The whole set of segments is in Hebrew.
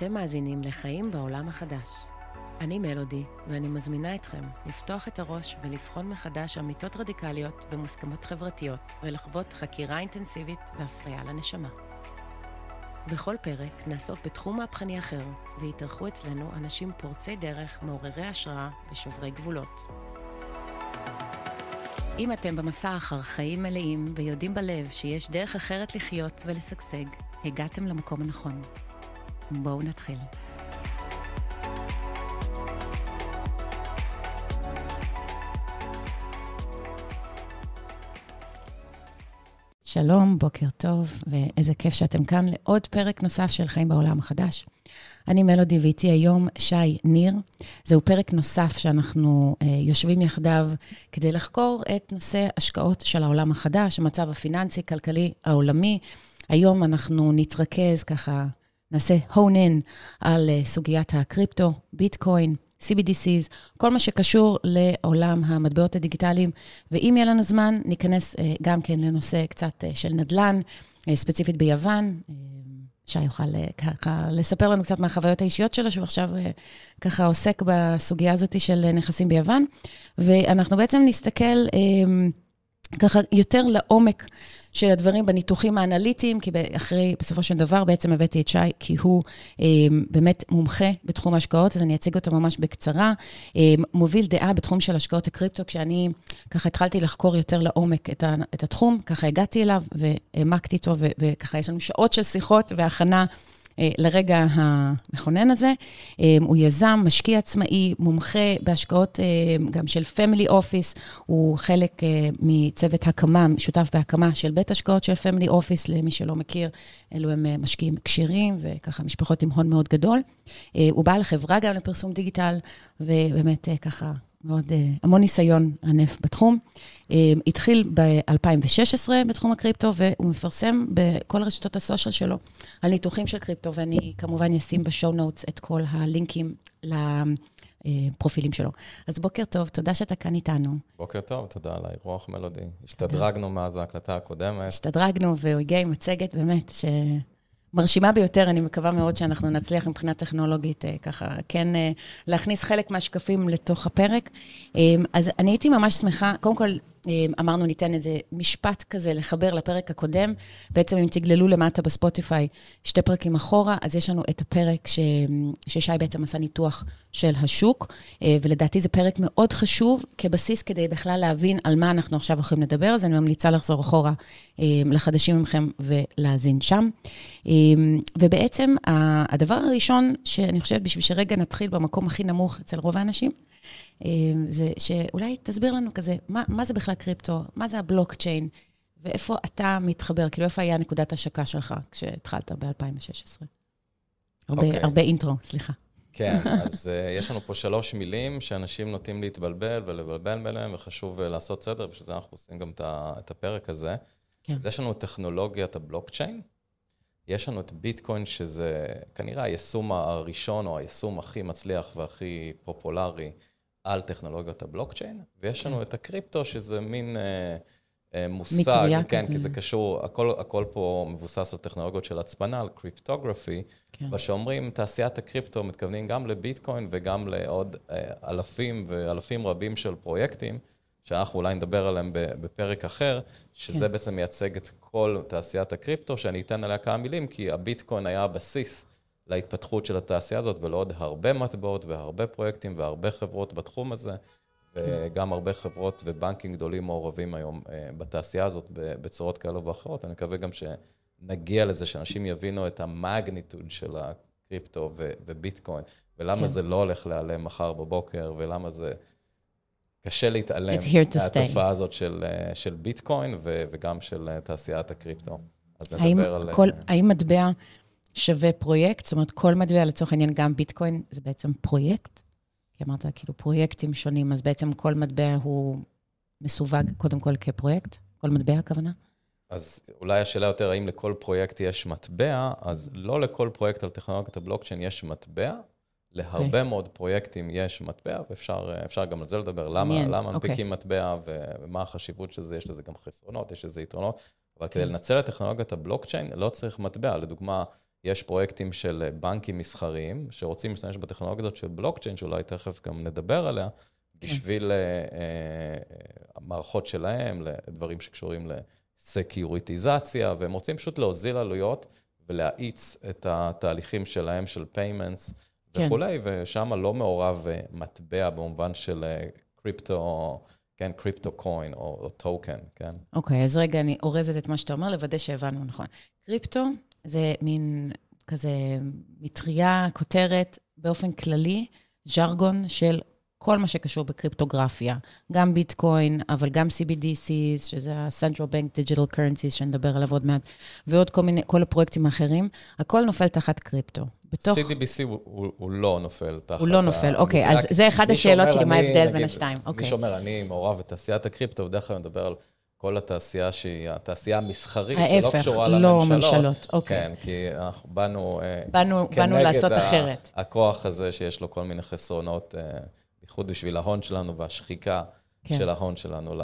אתם מאזינים לחיים בעולם החדש. אני מלודי, ואני מזמינה אתכם לפתוח את הראש ולבחון מחדש אמיתות רדיקליות במוסכמות חברתיות, ולחוות חקירה אינטנסיבית והפריה לנשמה. בכל פרק נעסוק בתחום מהפכני אחר, ויתארחו אצלנו אנשים פורצי דרך, מעוררי השראה ושוברי גבולות. אם אתם במסע אחר חיים מלאים ויודעים בלב שיש דרך אחרת לחיות ולשגשג, הגעתם למקום הנכון. בואו נתחיל. שלום, בוקר טוב, ואיזה כיף שאתם כאן לעוד פרק נוסף של חיים בעולם החדש. אני מלודי ואיתי היום שי ניר. זהו פרק נוסף שאנחנו אה, יושבים יחדיו כדי לחקור את נושא השקעות של העולם החדש, המצב הפיננסי-כלכלי העולמי. היום אנחנו נתרכז ככה נעשה hone in על אה, סוגיית הקריפטו, ביטקוין, CBDCs, כל מה שקשור לעולם המטבעות הדיגיטליים. ואם יהיה לנו זמן, ניכנס אה, גם כן לנושא קצת אה, של נדל"ן, ספציפית ביוון. שי יוכל ככה לספר לנו קצת מהחוויות האישיות שלו, שהוא עכשיו ככה עוסק בסוגיה הזאת של נכסים ביוון. ואנחנו בעצם נסתכל ככה יותר לעומק של הדברים בניתוחים האנליטיים, כי אחרי, בסופו של דבר, בעצם הבאתי את שי, כי הוא אה, באמת מומחה בתחום ההשקעות, אז אני אציג אותו ממש בקצרה. אה, מוביל דעה בתחום של השקעות הקריפטו, כשאני ככה התחלתי לחקור יותר לעומק את, ה, את התחום, ככה הגעתי אליו והעמקתי איתו, וככה יש לנו שעות של שיחות והכנה. אה, לרגע המכונן הזה. אה, הוא יזם, משקיע עצמאי, מומחה בהשקעות אה, גם של family office, הוא חלק מצוות הקמה, שותף בהקמה של בית השקעות של family office, למי שלא מכיר, אלו הם משקיעים כשירים וככה משפחות עם הון מאוד גדול. הוא בעל חברה גם לפרסום digital, ובאמת ככה מאוד, אה, המון ניסיון ענף בתחום. אה, התחיל ב-2016 בתחום הקריפטו, והוא מפרסם בכל רשתות ה social שלו על ניתוחים של קריפטו, ואני כמובן אשים ב show notes את כל הלינקים לפרופילים שללו. אז בוקר טוב, תודה שאתה כאן איתנו. בוקר טוב, תודה על האירוח מלודי. השתדרגנו מאז ההקלטה הקודמת. השתדרגנו, והוא הגיע עם מצגת, באמת, ש... מרשימה ביותר, אני מקווה מאוד שאנחנו נצליח מבחינה טכנולוגית אה, ככה, כן אה, להכניס חלק מהשקפים לתוך הפרק. אה, אז אני הייתי ממש שמחה, קודם כל, אמרנו, ניתן איזה משפט כזה לחבר לפרק הקודם. בעצם אם תגללו למטה בספוטיפיי שתי פרקים אחורה, אז יש לנו את הפרק ש... ששי בעצם עשה ניתוח של השוק, אה, ולדעתי זה פרק מאוד חשוב כבסיס כדי בכלל להבין על מה אנחנו עכשיו הולכים לדבר, אז אני ממליצה לחזור אחורה אה, לחדשים מכם ולהאזין שם. ובעצם הדבר הראשון שאני חושבת, בשביל שרגע נתחיל במקום הכי נמוך אצל רוב האנשים, אמ, זה שאולי תסביר לנו כזה, מה, מה זה בכלל קריפטו, מה זה הבלוקצ'יין, ואיפה אתה מתחבר, כאילו איפה היה נקודת השקה שלך כשהתחלת ב-2016? הרבה, okay. אוקיי. הרבה אינטרו, סליחה. כן, אז uh, יש לנו פה שלוש מילים שאנשים נוטים להתבלבל ולבלבל ביניהם, וחשוב uh, לעשות סדר, בשביל זה אנחנו עושים גם את הפרק הזה. כן. אז יש לנו את טכנולוגיית הבלוקצ'יין, יש לנו את ביטקוין, שזה כנראה היישום הראשון או היישום הכי מצליח והכי פופולרי על טכנולוגיות הבלוקצ'יין, ויש לנו כן. את הקריפטו, שזה מין אה, אה, מושג, כן, כזה. כי זה קשור, הכל, הכל פה מבוסס על טכנולוגיות של הצפנה, על קריפטוגרפי, כן. ושאומרים תעשיית הקריפטו, מתכוונים גם לביטקוין וגם לעוד אה, אלפים ואלפים רבים של פרויקטים, שאנחנו אולי נדבר עליהם בפרק אחר, שזה כן. בעצם מייצג את כל תעשיית הקריפטו, שאני אתן עליה כמה מילים, כי הביטקוין היה הבסיס להתפתחות של התעשייה הזאת, ולעוד הרבה מטבעות והרבה פרויקטים והרבה חברות בתחום הזה, כן. וגם הרבה חברות ובנקים גדולים מעורבים היום אה, בתעשייה הזאת בצורות כאלה ואחרות. אני מקווה גם שנגיע לזה, שאנשים יבינו את המגניטוד של הקריפטו וביטקוין, ולמה כן. זה לא הולך להיעלם מחר בבוקר, ולמה זה... קשה להתעלם מהתופעה הזאת של, אה, של ביטקוין וגם של אה, תעשיית הקריפטו. אז נדבר על... כל, האם מטבע שווה פרויקט? זאת אומרת, כל מטבע, לצורך העניין, גם ביטקוין זה בעצם פרויקט? כי אמרת, כאילו, פרויקטים שונים, אז בעצם כל מטבע הוא מסווג קודם כל כפרויקט? כל מטבע הכוונה? אז אולי השאלה יותר, האם לכל פרויקט יש מטבע? אז לא לכל פרויקט על טכנולוגיית הבלוקצ'יין יש מטבע. להרבה okay. אוקיי. מאוד פרויקטים יש מטבע, ואפשר גם על זה לדבר, למה, למה okay. אוקיי. מנפיקים מטבע ומה החשיבות של זה, יש לזה גם חסרונות, יש לזה יתרונות, אבל okay. כדי כן. לנצל את טכנולוגיית הבלוקצ'יין לא צריך מטבע. לדוגמה, יש פרויקטים של בנקים מסחריים שרוצים להשתמש בטכנולוגיה הזאת של בלוקצ'יין, שאולי תכף גם נדבר עליה, כן. בשביל המערכות שלהם, לדברים שקשורים לסקיוריטיזציה, והם רוצים פשוט להוזיל עלויות ולהאיץ את התהליכים שלהם, של payments כן. וכולי, ושם לא מעורב מטבע במובן של קריפטו, כן, קריפטו קוין או טוקן, כן? אוקיי, okay, אז רגע, אני אורזת את מה שאתה אומר, לוודא שהבנו נכון. קריפטו זה מין כזה מטריה, כותרת, באופן כללי, ז'רגון של כל מה שקשור בקריפטוגרפיה. גם ביטקוין, אבל גם CBDCs, שזה ה-Central Bank Digital Currencies, שנדבר עליו עוד מעט, ועוד כל מיני, כל הפרויקטים האחרים, הכל נופל תחת קריפטו. בתוך... CDBC הוא, הוא, הוא לא נופל תחת... הוא לא נופל, אוקיי, אז זה אחד השאלות שלי, מה ההבדל בין השתיים. אוקיי. מי שאומר, אני מעורב בתעשיית הקריפטו, בדרך כלל מדבר על כל התעשייה שהיא התעשייה המסחרית, שלא קשורה לא לממשלות. ההפך, לא ממשלות, אוקיי. כן, כי אנחנו באנו... אה, באנו, באנו לעשות אחרת. הכוח הזה שיש לו כל מיני חסרונות, אה, בייחוד בשביל ההון שלנו והשחיקה. כן. של ההון שלנו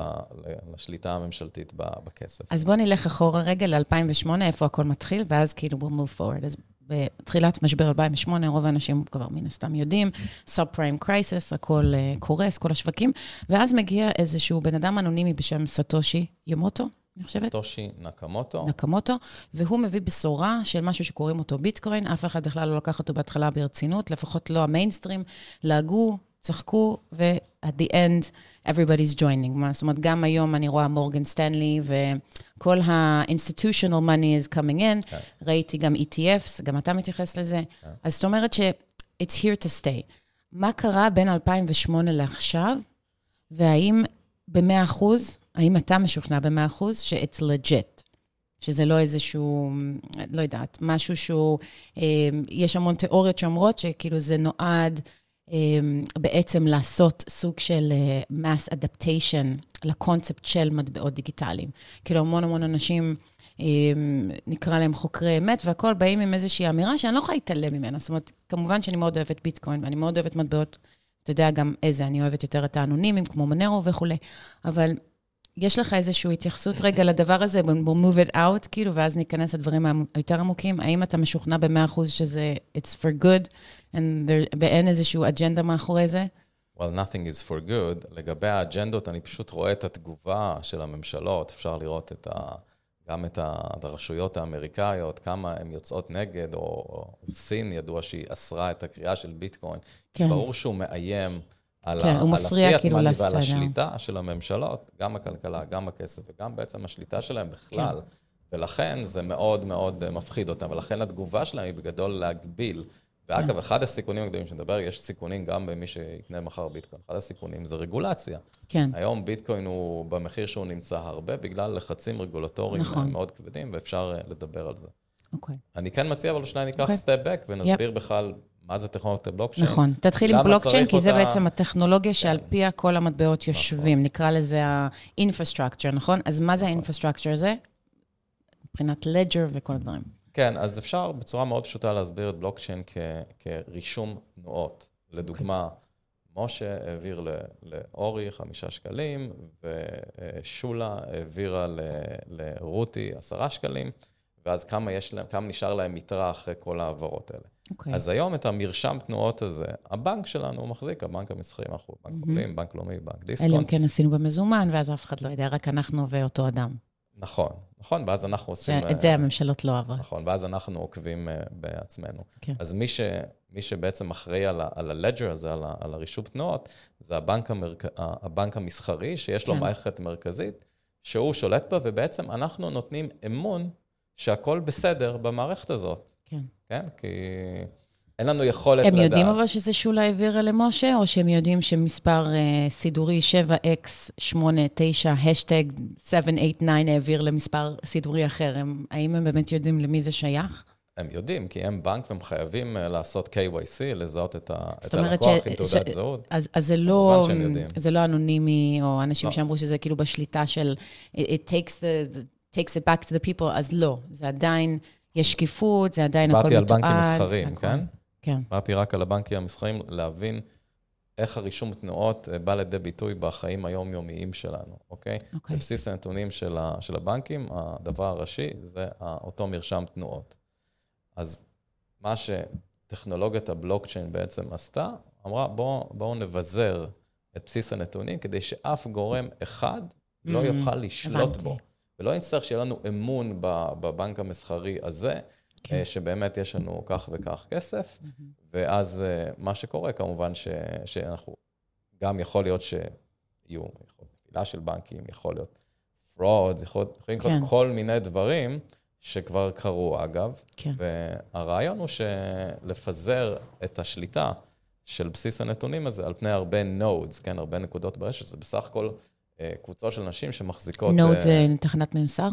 לשליטה הממשלתית בכסף. אז בואו נלך אחורה רגע ל-2008, איפה הכל מתחיל, ואז כאילו בואו move forward. אז בתחילת משבר 2008, רוב האנשים כבר מן הסתם יודעים, subprime crisis, הכל אה, קורס, כל השווקים, ואז מגיע איזשהו בן אדם אנונימי בשם סטושי ימוטו, אני חושבת. סטושי נקמוטו. נקמוטו, והוא מביא בשורה של משהו שקוראים אותו ביטקוין, אף אחד בכלל לא לקח אותו בהתחלה ברצינות, לפחות לא המיינסטרים, לעגו, צחקו, ו-at the end, everybody's joining. זאת אומרת, גם היום אני רואה מורגן סטנלי, וכל ה-institutional money is coming in, כן. ראיתי גם ETFs, גם אתה מתייחס לזה. כן. אז זאת אומרת ש-it's here to stay. מה קרה בין 2008 לעכשיו, והאם ב-100%, האם אתה משוכנע ב-100% ש-it's legit? שזה לא איזשהו, לא יודעת, משהו שהוא, אה, יש המון תיאוריות שאומרות שכאילו זה נועד בעצם לעשות סוג של אה, mass adaptation לקונספט של מטבעות דיגיטליים. כאילו, המון המון אנשים, אמ, נקרא להם חוקרי אמת, והכול באים עם איזושהי אמירה שאני לא יכולה להתעלם ממנה. זאת אומרת, כמובן שאני מאוד אוהבת ביטקוין, ואני מאוד אוהבת מטבעות, אתה יודע גם איזה, אני אוהבת יותר את האנונימים, כמו מנרו וכולי, אבל יש לך איזושהי התייחסות רגע לדבר הזה, בואו move it out, כאילו, ואז ניכנס לדברים היותר עמוקים. האם אתה משוכנע ב-100% שזה it's for good, and there, ואין איזושהי אג'נדה מאחורי זה? Well, nothing is for good. לגבי האג'נדות, אני פשוט רואה את התגובה של הממשלות. אפשר לראות את ה, גם את, ה, את הרשויות האמריקאיות, כמה הן יוצאות נגד, או, או סין ידוע שהיא אסרה את הקריאה של ביטקוין. כן. ברור שהוא מאיים. על, כן, ה, הוא מפריע כאילו לסדר. ועל השליטה של הממשלות, גם הכלכלה, גם הכסף וגם בעצם השליטה שלהם בכלל. כן. ולכן זה מאוד מאוד מפחיד אותם, ולכן התגובה שלהם היא בגדול להגביל. ואגב, כן. אחד הסיכונים הגדולים שנדבר, יש סיכונים גם במי שיקנה מחר ביטקוין. אחד הסיכונים זה רגולציה. כן. היום ביטקוין הוא במחיר שהוא נמצא הרבה, בגלל לחצים רגולטוריים נכון. מאוד כבדים, ואפשר אה, לדבר על זה. אוקיי. אני כן מציע, אבל שניה ניקח אוקיי. בק ונסביר yep. בכלל מה זה טכנולוגיית הבלוקצ'יין? נכון. תתחיל עם בלוקצ'יין, כי זה אותה... בעצם הטכנולוגיה שעל כן. פיה כל המטבעות נכון. יושבים. נקרא לזה ה-infrastructure, נכון? אז מה זה ה-infrastructure נכון. הזה? מבחינת ledger וכל הדברים. כן, אז אפשר בצורה מאוד פשוטה להסביר את בלוקצ'יין כ- כרישום תנועות. לדוגמה, okay. אוקיי. משה העביר לאורי חמישה שקלים, ושולה העבירה לרותי עשרה שקלים, ואז כמה, להם, כמה נשאר להם יתרה אחרי כל ההעברות האלה. Okay. אוקיי. אז היום את המרשם תנועות הזה, הבנק שלנו מחזיק, הבנק המסחרי, אנחנו בנק mm-hmm. בנק לאומי, בנק דיסקונט. אלא אם כן עשינו במזומן, ואז אף אחד לא יודע, רק אנחנו ואותו אדם. נכון, נכון, ואז אנחנו עושים... את זה הממשלות לא אוהבות. נכון, ואז אנחנו עוקבים uh, בעצמנו. כן. אז מי, ש, מי שבעצם אחראי על, על ה-ledger הזה, על, ה, על הרישוב תנועות, זה הבנק, המרק, הבנק המסחרי, שיש כן. לו מערכת מרכזית, שהוא שולט בה, ובעצם אנחנו נותנים אמון שהכל בסדר במערכת הזאת. כן. כי אין לנו יכולת הם לדעת. הם יודעים אבל שזה שולה העבירה למשה, או שהם יודעים שמספר uh, סידורי 7x89, השטג 789 העביר למספר סידורי אחר? הם, האם הם באמת יודעים למי זה שייך? הם יודעים, כי הם בנק והם חייבים אה, לעשות KYC, לזהות את, ה, את הלקוח ש, עם תעודת ש, זהות. אז, אז זה, לא, זה לא אנונימי, או אנשים לא. שאמרו שזה כאילו בשליטה של it, it takes, the, takes it back to the people, אז לא, זה עדיין... יש שקיפות, זה עדיין הכל מתועד. דיברתי על בנקים מסחריים, כן? כן. דיברתי רק על הבנקים המסחריים, להבין איך הרישום תנועות אה, בא לידי ביטוי בחיים היומיומיים שלנו, אוקיי? אוקיי. בבסיס הנתונים של, ה, של הבנקים, הדבר הראשי זה אותו מרשם תנועות. אז מה שטכנולוגיית הבלוקצ'יין בעצם עשתה, אמרה, בואו בוא נבזר את בסיס הנתונים כדי שאף גורם אחד לא mm, יוכל לשלוט הבנתי. בו. ולא נצטרך שיהיה לנו אמון בבנק המסחרי הזה, כן. אה, שבאמת יש לנו כך וכך כסף, mm-hmm. ואז אה, מה שקורה, כמובן ש, שאנחנו, גם יכול להיות שיהיו, יכול להיות נפילה של בנקים, יכול להיות fraud, יכולים לקרות כן. כל מיני דברים שכבר קרו, אגב. כן. והרעיון הוא שלפזר את השליטה של בסיס הנתונים הזה על פני הרבה nodes, כן, הרבה נקודות ברשת, זה בסך הכל קבוצות של נשים שמחזיקות... node זה תחנת ממסר?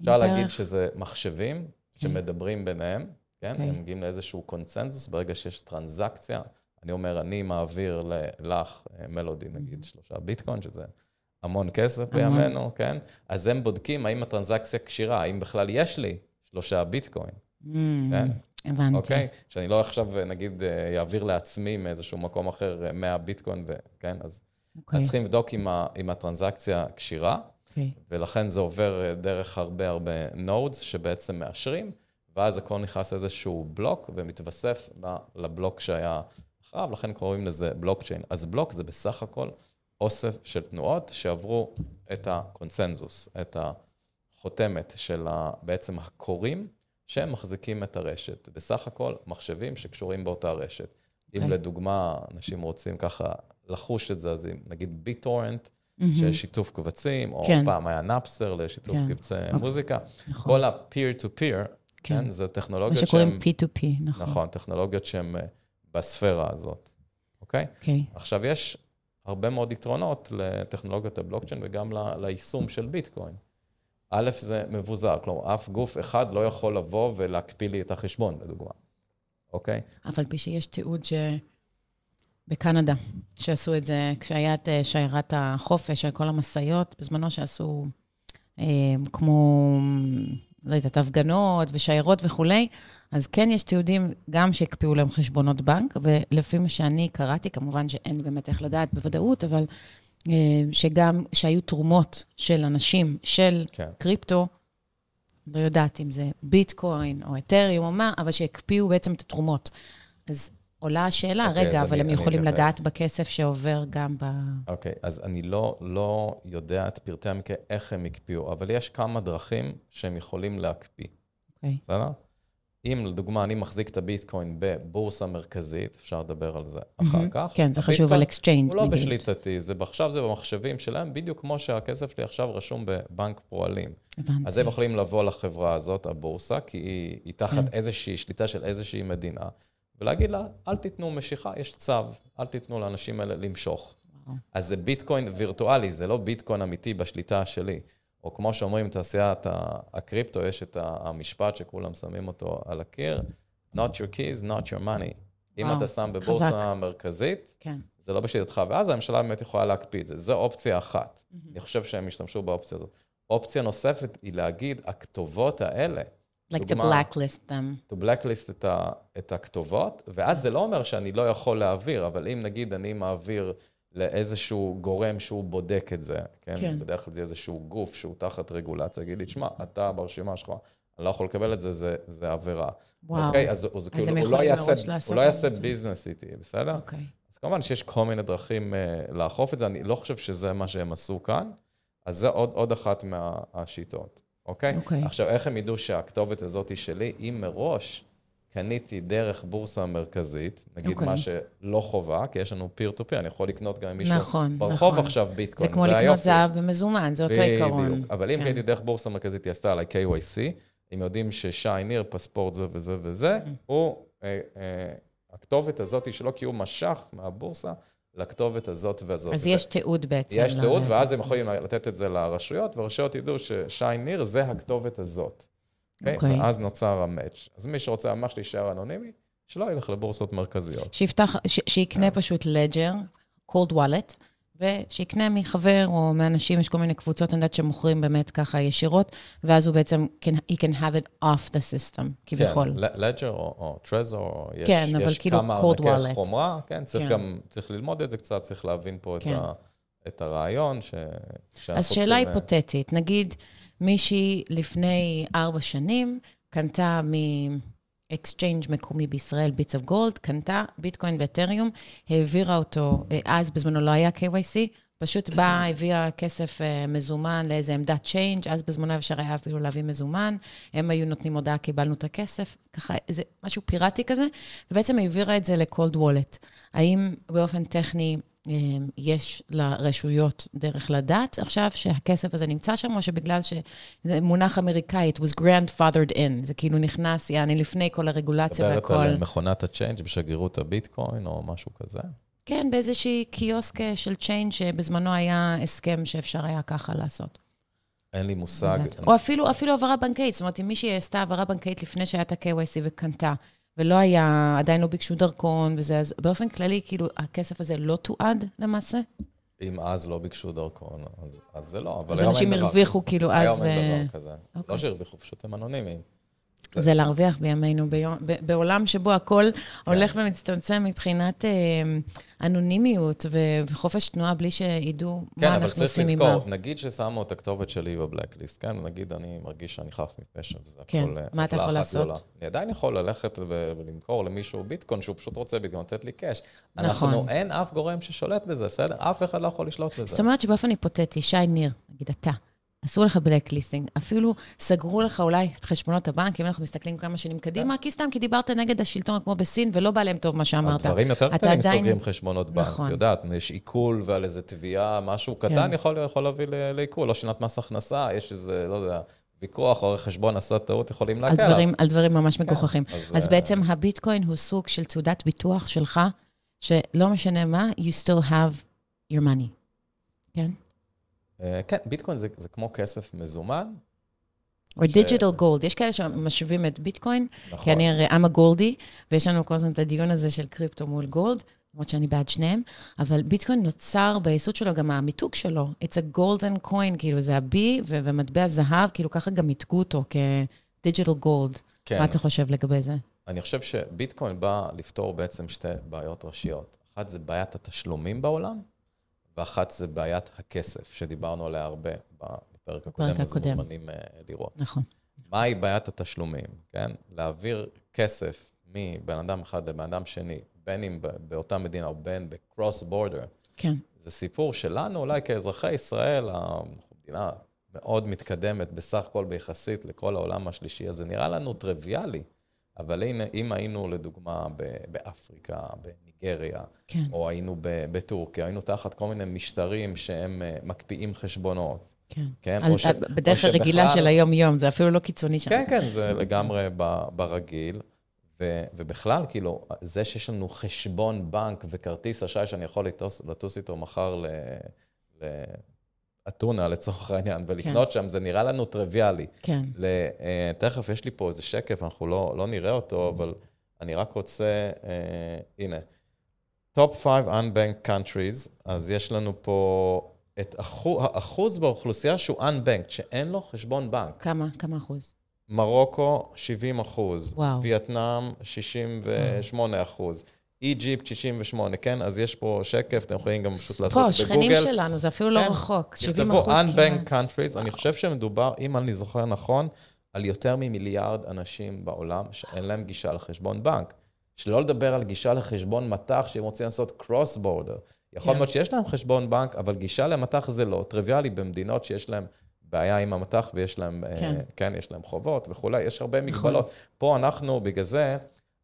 אפשר להגיד שזה מחשבים שמדברים ביניהם, כן? Okay. הם מגיעים לאיזשהו קונצנזוס, ברגע שיש טרנזקציה, אני אומר, אני מעביר לך, אה, מלודי נגיד, שלושה ביטקוין, שזה המון כסף בימינו, כן? אז הם בודקים האם הטרנזקציה כשירה, האם בכלל יש לי שלושה ביטקוין, mm, כן? הבנתי. אוקיי? שאני לא עכשיו, נגיד, אעביר אה, לעצמי מאיזשהו מקום אחר 100 אה, ביטקוין, כן? אז okay. אוקיי. צריכים לבדוק אם, ה, אם הטרנזקציה כשירה, okay. אוקיי. ולכן זה עובר דרך הרבה הרבה נודס שבעצם מאשרים, ואז הכל נכנס לאיזשהו בלוק ומתווסף לבלוק שהיה אחריו, לכן קוראים לזה בלוקצ'יין. אז בלוק זה בסך הכל אוסף של תנועות שעברו את הקונסנזוס, את החותמת של בעצם הקוראים שהם מחזיקים את הרשת. בסך הכל מחשבים שקשורים באותה רשת. אם אוקיי. לדוגמה אנשים רוצים ככה לחוש את זה, אז אם נגיד ביטורנט. שיש שיתוף קבצים, או כן. פעם היה נאפסר לשיתוף כן. קבצי okay. אוקיי. מוזיקה, נכון. כל ה-peer to peer, כן, כן זה טכנולוגיות שהן... מה שקוראים P2P, נכון. נכון, טכנולוגיות שהן אה, בספירה הזאת, אוקיי? אוקיי. Okay. עכשיו, יש הרבה מאוד יתרונות לטכנולוגיות הבלוקצ'יין וגם ליישום של ביטקוין. א', זה מבוזר, כלומר, אף גוף אחד לא יכול לבוא ולהקפיא לי את החשבון, לדוגמה, אוקיי? אף על פי שיש תיעוד ש... בקנדה, שעשו את זה כשהיה את אה, שיירת החופש על כל המשאיות, בזמנו שעשו אה, כמו, לא יודעת, הפגנות ושיירות וכולי, אז כן יש תיעודים גם שהקפיאו להם חשבונות בנק, ולפי מה שאני קראתי, כמובן שאין באמת איך לדעת בוודאות, אבל אה, שגם, שהיו תרומות של אנשים, של כן. קריפטו, לא יודעת אם זה ביטקוין או אתריום או מה, אבל שהקפיאו בעצם את התרומות. אז עולה השאלה, okay, אוקיי, רגע, אבל אני, הם יכולים לגעת בכסף שעובר גם ב... אוקיי, okay, אז אני לא, לא יודע את פרטי המקרה, איך הם הקפיאו, אבל יש כמה דרכים שהם יכולים להקפיא. אוקיי. Okay. בסדר? אם לדוגמה אני מחזיק את הביטקוין בבורסה מרכזית, אפשר לדבר על זה אחר כך. כן, זה חשוב על exchange. הוא לא בשליטתי, זה עכשיו זה במחשבים שלהם, בדיוק כמו שהכסף שלי עכשיו רשום בבנק פועלים. הבנתי. אז הם יכולים לבוא לחברה הזאת, הבורסה, כי היא, היא תחת כן. איזושהי שליטה של איזושהי מדינה, ולהגיד לה, אל תיתנו משיכה, יש צו, אל תיתנו לאנשים האלה למשוך. אז זה ביטקוין וירטואלי, זה לא ביטקוין אמיתי בשליטה שלי. או כמו שאומרים, תעשיית הקריפטו, יש את המשפט שכולם שמים אותו על הקיר, not your keys, not your money. אם אתה שם בבורסה חזק. מרכזית, כן. זה לא בשליטתך, ואז הממשלה באמת יכולה להקפיא את זה. זו אופציה אחת. Mm-hmm. אני חושב שהם ישתמשו באופציה הזאת. אופציה נוספת היא להגיד, הכתובות האלה, like to blacklist them. to blacklist את, ה, את הכתובות, ואז זה לא אומר שאני לא יכול להעביר, אבל אם נגיד אני מעביר לאיזשהו גורם שהוא בודק את זה, כן? כן. בדרך כלל זה איזשהו גוף שהוא תחת רגולציה, יגיד לי, שמע, אתה ברשימה שלך, אני לא יכול לקבל את זה, זה, זה עבירה. וואו. אוקיי? אז, אז, אז כאילו, הוא לא יעשה, הוא לא יעשה ביזנס איתי, בסדר? אוקיי. אז כמובן שיש כל מיני דרכים uh, לאכוף את זה, אני לא חושב שזה מה שהם עשו כאן, אז זה עוד, עוד אחת מהשיטות, אוקיי? אוקיי. עכשיו, איך הם ידעו שהכתובת הזאת היא שלי, אם מראש קניתי דרך בורסה מרכזית, נגיד okay. אוקיי. מה שלא חובה, כי יש לנו פיר טו פיר, אני יכול לקנות גם עם מישהו נכון, ברחוב נכון. עכשיו ביטקוין, זה כמו לקנות היופי. זהב במזומן, זה אותו עיקרון. בדיוק, אבל אם כן. קניתי דרך בורסה מרכזית, היא עשתה עליי KYC, הם יודעים ששי ניר, פספורט זה וזה וזה, mm-hmm. הוא, אה, אה, הכתובת הזאת שלו, כי הוא משך מהבורסה לכתובת הזאת והזאת. אז יש תיעוד בעצם. יש תיעוד, ואז הם יכולים לתת את זה לרשויות, והרשויות ידעו ששי ניר זה הכתובת הזאת. אוקיי? Okay? אוקיי. ואז נוצר המאץ'. אז מי שרוצה ממש להישאר אנונימי, שלא ילך לבורסות מרכזיות. שיפתח, ש, שיקנה yeah. כן. פשוט לג'ר, cold wallet, ושיקנה מחבר או מאנשים, יש כל מיני קבוצות, אני יודעת שמוכרים באמת ככה ישירות, ואז הוא בעצם, can, he can have it off the system, כביכול. כן, לג'ר או טרזור, יש, כן, אבל יש כאילו כמה עמקי חומרה, כן, צריך כן. גם, צריך ללמוד את זה קצת, צריך להבין פה כן. את, ה, את הרעיון. ש, אז שאלה היפותטית, נגיד, מישהי לפני ארבע שנים קנתה מ-exchange מקומי בישראל, ביטס אוף גולד, קנתה ביטקוין ואתריום, העבירה אותו, אה, אז בזמנו לא היה KYC, פשוט באה, הביאה כסף uh, מזומן לאיזה עמדת צ'יינג', אז בזמנו אפשר היה אפילו להביא מזומן, הם היו נותנים הודעה, קיבלנו את הכסף, ככה, איזה משהו פיראטי כזה, ובעצם העבירה את זה לקולד וולט. האם באופן טכני יש לרשויות דרך לדעת עכשיו שהכסף הזה נמצא שם, או שבגלל שזה מונח אמריקאי, it was grandfathered in, זה כאילו נכנס, יעני, לפני כל הרגולציה והכל. מדברת על מכונת ה change בשגרירות הביטקוין או משהו כזה? כן, באיזושהי קיוסק של change, שבזמנו היה הסכם שאפשר היה ככה לעשות. אין לי מושג. או אפילו, אפילו העברה בנקאית, זאת אומרת, אם מישהי עשתה העברה בנקאית לפני שהיה את ה-KYC וקנתה, ולא היה, עדיין לא ביקשו דרכון וזה, אז באופן כללי, כאילו, הכסף הזה לא תועד למעשה? אם אז לא ביקשו דרכון, אז, אז זה לא, אבל אז אנשים הרוויחו כאילו אז ו... היום אין דבר כזה. Okay. לא אוקיי. שהרוויחו, פשוט הם אנונימיים. זה להרוויח בימינו, ביום, בעולם שבו הכל כן. הולך ומצטמצם מבחינת אה, אנונימיות וחופש תנועה בלי שידעו כן, מה אנחנו עושים עימה. כן, אבל צריך לזכור, נגיד ששמו את הכתובת שלי בבלקליסט, כן? נגיד אני מרגיש שאני חף מפשע, וזה כן, הכל... כן, מה אתה יכול לעשות? גדולה. אני עדיין יכול ללכת ולמכור למישהו ביטקוין, שהוא פשוט רוצה ביטקוין, לתת לי קאש. נכון. אנחנו, אין אף גורם ששולט בזה, בסדר? אף אחד לא יכול לשלוט בזה. זאת אומרת שבאופן היפותטי, שי ניר, נגיד אתה, עשו לך blacklisting, אפילו סגרו לך אולי את חשבונות הבנק, אם אנחנו מסתכלים כמה שנים קדימה, כן. כי סתם, כי דיברת נגד השלטון כמו בסין, ולא בא להם טוב מה שאמרת. הדברים יותר קטנים עדיין... סוגרים חשבונות בנק. נכון. את יודעת, יש עיקול ועל איזה תביעה, משהו כן. קטן יכול, יכול להביא לעיקול, לא שנת מס הכנסה, יש איזה, לא יודע, ויכוח, או חשבון עשה טעות, יכולים לעקל עליו. על דברים ממש כן. מגוחכים. אז, אז אה... בעצם הביטקוין הוא סוג של תעודת ביטוח שלך, שלא משנה מה, you still have your money. כן? אה, כן, ביטקוין זה, זה כמו כסף מזומן. או digital gold. יש כאלה שמשווים את ביטקוין, נכון. כי אני הרי אמה גולדי, ויש לנו כל הזמן את הדיון הזה של קריפטו מול gold, למרות שאני בעד שניהם, אבל ביטקוין נוצר ביסוד שלו, גם המיתוג שלו, it's a golden coin, כאילו זה ה-B ומטבע זהב, כאילו ככה גם מיתגו אותו כ digital gold. כן. מה אתה חושב לגבי זה? אני חושב שביטקוין בא לפתור בעצם שתי בעיות ראשיות. אחת זה בעיית התשלומים בעולם, ואחת זה בעיית הכסף, שדיברנו עליה הרבה בפרק הקודם, אז מוזמנים uh, לראות. נכון. מהי בעיית התשלומים, כן? להעביר כסף מבן אדם אחד לבן אדם שני, בין אם באותה מדינה או בין בקרוס בורדר. כן. זה סיפור שלנו, אולי כאזרחי ישראל, המדינה מאוד מתקדמת בסך הכל ביחסית לכל העולם השלישי, אז זה נראה לנו טריוויאלי. אבל הנה, אם היינו לדוגמה באפריקה, בניגריה, כן. או היינו בטורקיה, היינו תחת כל מיני משטרים שהם אה, מקפיאים חשבונות. כן. כן? על, ש, בדרך הרגילה של היום-יום, זה אפילו לא קיצוני שם. כן, כן, זה לגמרי ברגיל. ו, ובכלל, כאילו, זה שיש לנו חשבון בנק וכרטיס אשראי שאני יכול לטוס, לטוס איתו מחר ל... ל אתונה לצורך העניין, ולקנות כן. שם, זה נראה לנו טריוויאלי. כן. ל, uh, תכף יש לי פה איזה שקף, אנחנו לא, לא נראה אותו, אבל אני רק רוצה, uh, הנה, top 5 unbanked countries, אז יש לנו פה את אחוז, האחוז באוכלוסייה שהוא unbanked, שאין לו חשבון בנק. כמה? כמה אחוז? מרוקו, 70 אחוז. וואו. וייטנאם, 68 אחוז. איג'יפט 68, כן? אז יש פה שקף, אתם יכולים גם פשוט לעשות בגוגל. פה, שכנים שלנו, זה אפילו לא כן. רחוק, 70 אחוז כמעט. יכתבו Unbank Countries, אני חושב שמדובר, אם אני זוכר נכון, על יותר ממיליארד אנשים בעולם שאין להם גישה לחשבון בנק. שלא לדבר על גישה לחשבון מטח, שהם רוצים לעשות קרוס בורדר. יכול כן. מאוד שיש להם חשבון בנק, אבל גישה למטח זה לא טריוויאלי במדינות שיש להם בעיה עם המטח ויש להם, כן, uh, כן יש להם חובות וכולי, יש הרבה נכון. מגבלות. פה אנחנו, בגלל זה,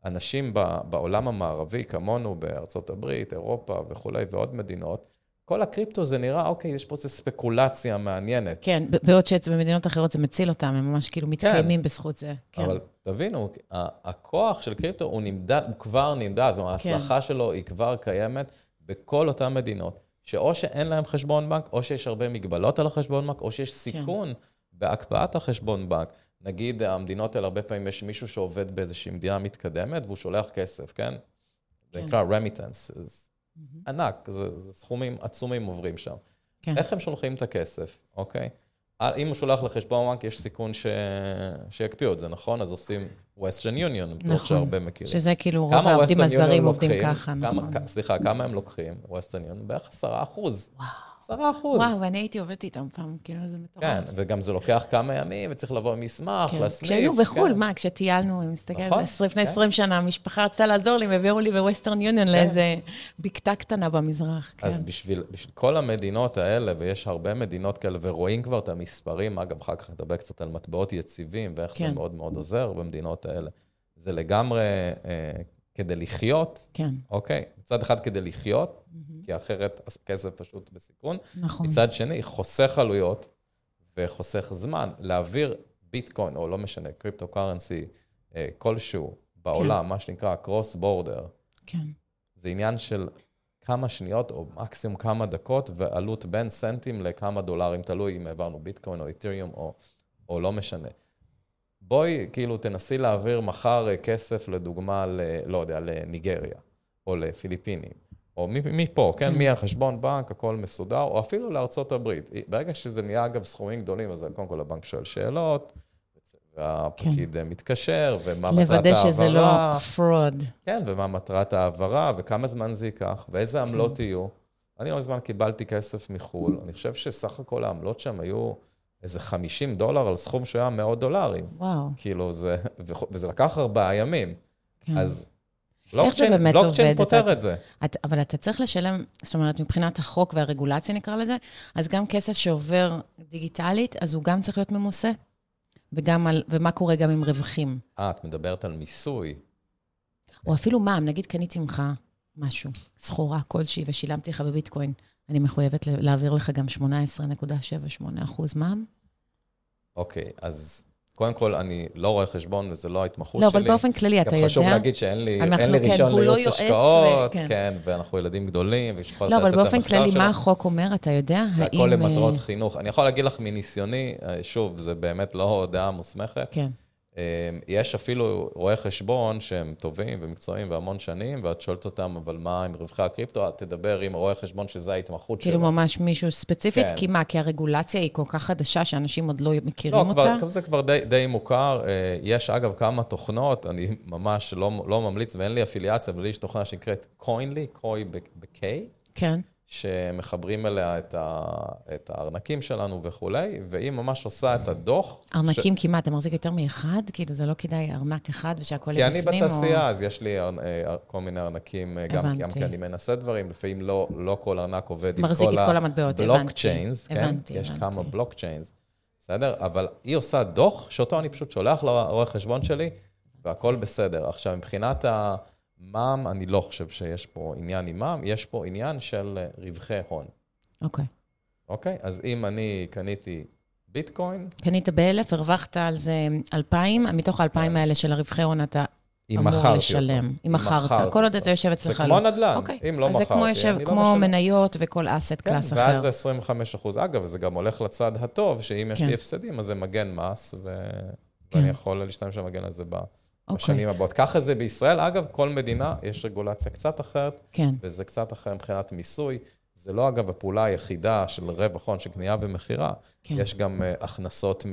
אנשים בעולם המערבי, כמונו בארצות הברית, אירופה וכולי, ועוד מדינות, כל הקריפטו זה נראה, אוקיי, יש פה איזו ספקולציה מעניינת. כן, בעוד שבמדינות אחרות זה מציל אותם, הם ממש כאילו מתקיימים כן, בזכות זה. כן. אבל תבינו, הכוח של קריפטו הוא נמדד, הוא כבר נמדד, כלומר, כן. ההצלחה שלו היא כבר קיימת בכל אותן מדינות, שאו שאין להם חשבון בנק, או שיש הרבה מגבלות על החשבון בנק, או שיש כן. סיכון כן. בהקפאת החשבון בנק. נגיד, המדינות האלה, הרבה פעמים יש מישהו שעובד באיזושהי מדינה מתקדמת, והוא שולח כסף, כן? זה כן. נקרא רמיטנס. Mm-hmm. ענק, זה, זה סכומים עצומים עוברים שם. כן. איך הם שולחים את הכסף, אוקיי? אם הוא שולח לחשבון בנק, יש סיכון ש... שיקפיאו את זה, נכון? אז עושים Western Union, בטוח נכון. שהרבה מכירים. שזה כאילו רוב העובדים הזרים עובדים ככה, כמה, נכון. סליחה, כמה הם לוקחים? Western Union? בערך עשרה אחוז. וואו. עשרה אחוז. וואו, ואני הייתי עובדת איתם פעם, כאילו, זה מטורף. כן, וגם זה לוקח כמה ימים, וצריך לבוא עם מסמך, כן. לסניף. כשהיינו בחו"ל, כן. מה, כשטיילנו, אני מסתכלת, נכון, לפני 20 כן. שנה, המשפחה רצתה לעזור לי, והביאו לי בווסטרן יוניון כן. לאיזה בקתה קטנה במזרח. אז כן. בשביל, בשביל כל המדינות האלה, ויש הרבה מדינות כאלה, ורואים כבר את המספרים, אגב, אחר כך נדבר קצת על מטבעות יציבים, ואיך כן. זה מאוד מאוד עוזר במדינות האלה. זה לגמרי אה, כדי לחיות, כן. אוקיי? מצד אחד כדי לחיות, mm-hmm. כי אחרת הכסף פשוט בסיכון. נכון. מצד שני, חוסך עלויות וחוסך זמן. להעביר ביטקוין, או לא משנה, קריפטו קרנסי אה, כלשהו בעולם, כן. מה שנקרא קרוס בורדר, כן. זה עניין של כמה שניות, או מקסימום כמה דקות, ועלות בין סנטים לכמה דולרים, תלוי אם העברנו ביטקוין או איתריום, או, או לא משנה. בואי, כאילו, תנסי להעביר מחר אה, כסף, לדוגמה, ל... לא יודע, לניגריה, או לפיליפינים, או מפה, כן, כן, מהחשבון בנק, הכל מסודר, או אפילו לארצות הברית. ברגע שזה נהיה, אגב, סכומים גדולים, אז קודם כל הבנק שואל שאלות, והפקיד כן. מתקשר, ומה מטרת ההעברה. לוודא שזה לא fraud. כן, ומה מטרת ההעברה, וכמה זמן זה ייקח, ואיזה עמלות כן. יהיו. אני לא מזמן קיבלתי כסף מחו"ל, אני חושב שסך הכל העמלות שם היו... איזה 50 דולר על סכום שהיה מאות דולרים. וואו. כאילו, זה, וזה לקח ארבעה ימים. כן. אז בלוקצ'יין, בלוקצ'יין פותר אתה, את זה. את, אבל אתה צריך לשלם, זאת אומרת, מבחינת החוק והרגולציה נקרא לזה, אז גם כסף שעובר דיגיטלית, אז הוא גם צריך להיות ממוסה. וגם על, ומה קורה גם עם רווחים. אה, את מדברת על מיסוי. או אפילו מע"מ, נגיד קניתי ממך משהו, סחורה כלשהי, ושילמתי לך בביטקוין. אני מחויבת להעביר לך גם 18.78 אחוז מע"מ. אוקיי, אז קודם כל, אני לא רואה חשבון וזה לא ההתמחות לא, שלי. לא, אבל באופן כללי, אתה יודע... גם חשוב להגיד שאין לי, אנחנו, אין לי כן, רישיון לא לייעוץ השקעות, ו... כן. כן, ואנחנו ילדים גדולים, ויש ויכול לא, אבל באופן כללי, מה החוק אומר, אתה יודע? זה הכל למטרות אה, חינוך. אני יכול להגיד לך מניסיוני, אה, שוב, זה באמת לא דעה מוסמכת. כן. אמ, יש אפילו רואי חשבון שהם טובים ומקצועיים והמון שנים, ואת שואלת אותם, אבל מה עם רווחי הקריפטו? את תדבר עם רואה חשבון שזה ההתמחות כאילו שלו. כאילו ממש מישהו ספציפית? כן. כי מה, כי הרגולציה היא כל כך חדשה שאנשים עוד לא מכירים לא, אותה? לא, זה כבר די, די מוכר. אה, יש אגב כמה תוכנות, אני ממש לא, לא ממליץ ואין לי אפיליאציה, אבל יש תוכנה שנקראת קוינלי, קוי ב-K. כן. שמחברים אליה את, ה, את הארנקים שלנו וכולי, והיא ממש עושה את הדוח. ארנקים ש... כמעט, אתה מחזיק יותר מאחד? כאילו, זה לא כדאי ארנק אחד ושהכול יהיה בפנים? כי אני בתעשייה, או... אז יש לי אר... אה, כל מיני ארנקים, אה, גם, גם כי אני מנסה דברים, לפעמים לא, לא כל ארנק עובד עם כל, כל המטבעות, הבלוקצ'יינס, כן? הבנתי, יש הבנתי. כמה בלוקצ'יינס, בסדר? אבל היא עושה דוח, שאותו אני פשוט שולח לרואה חשבון שלי, והכול בסדר. עכשיו, מבחינת ה... מע"מ, אני לא חושב שיש פה עניין עם מע"מ, יש פה עניין של אה, רווחי הון. אוקיי. Okay. אוקיי? אז אם אני קניתי ביטקוין... קנית באלף, הרווחת על זה אלפיים, מתוך האלפיים כן. האלה של הרווחי הון אתה אמור לשלם. אם מכרת. כל עוד אתה יושב אצלך. זה כמו נדל"ן, okay. אם לא מכרתי, אני לא כמו מניות וכל אסט כן, קלאס אחר. ואז זה 25 אחוז. אגב, זה גם הולך לצד הטוב, שאם יש כן. לי הפסדים, אז זה מגן מס, ו... כן. ואני יכול להשתמש במגן הזה ב... okay. אוקיי. בשנים הבאות. ככה זה בישראל. אגב, כל מדינה יש רגולציה קצת אחרת, כן. וזה קצת אחר מבחינת מיסוי. זה לא, אגב, הפעולה היחידה של רווח הון, של קנייה ומכירה. כן. יש גם uh, הכנסות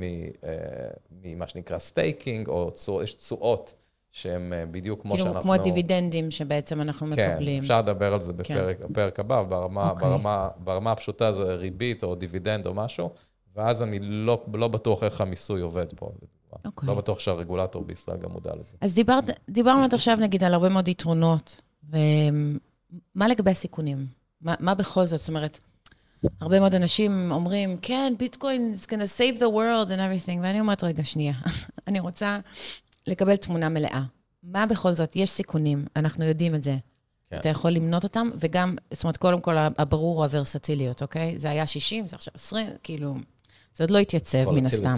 ממה שנקרא staking, או צוע, יש תשואות. שהן uh, בדיוק כמו כאילו שאנחנו... כמו הדיבידנדים שבעצם אנחנו כן, מקבלים. כן, אפשר לדבר על זה בפרק כן. הבא, ברמה, okay. אוקיי. ברמה, ברמה הפשוטה זה ריבית או דיבידנד או משהו, ואז אני לא, לא בטוח איך המיסוי עובד פה. Okay. אוקיי. לא בטוח שהרגולטור בישראל גם מודע לזה. אז דיברת, דיברנו עד עכשיו, נגיד, על הרבה מאוד יתרונות, ומה לגבי הסיכונים? מה, מה בכל זאת? זאת אומרת, הרבה מאוד אנשים אומרים, כן, ביטקוין is to save the world and everything, ואני אומרת, רגע, שנייה, אני רוצה לקבל תמונה מלאה. מה בכל זאת? יש סיכונים, אנחנו יודעים את זה. כן. אתה יכול למנות אותם, וגם, זאת אומרת, קודם כל, הברור הוא הוורסטיליות, אוקיי? זה היה 60, זה עכשיו 20, כאילו, זה עוד לא התייצב, מן הסתם.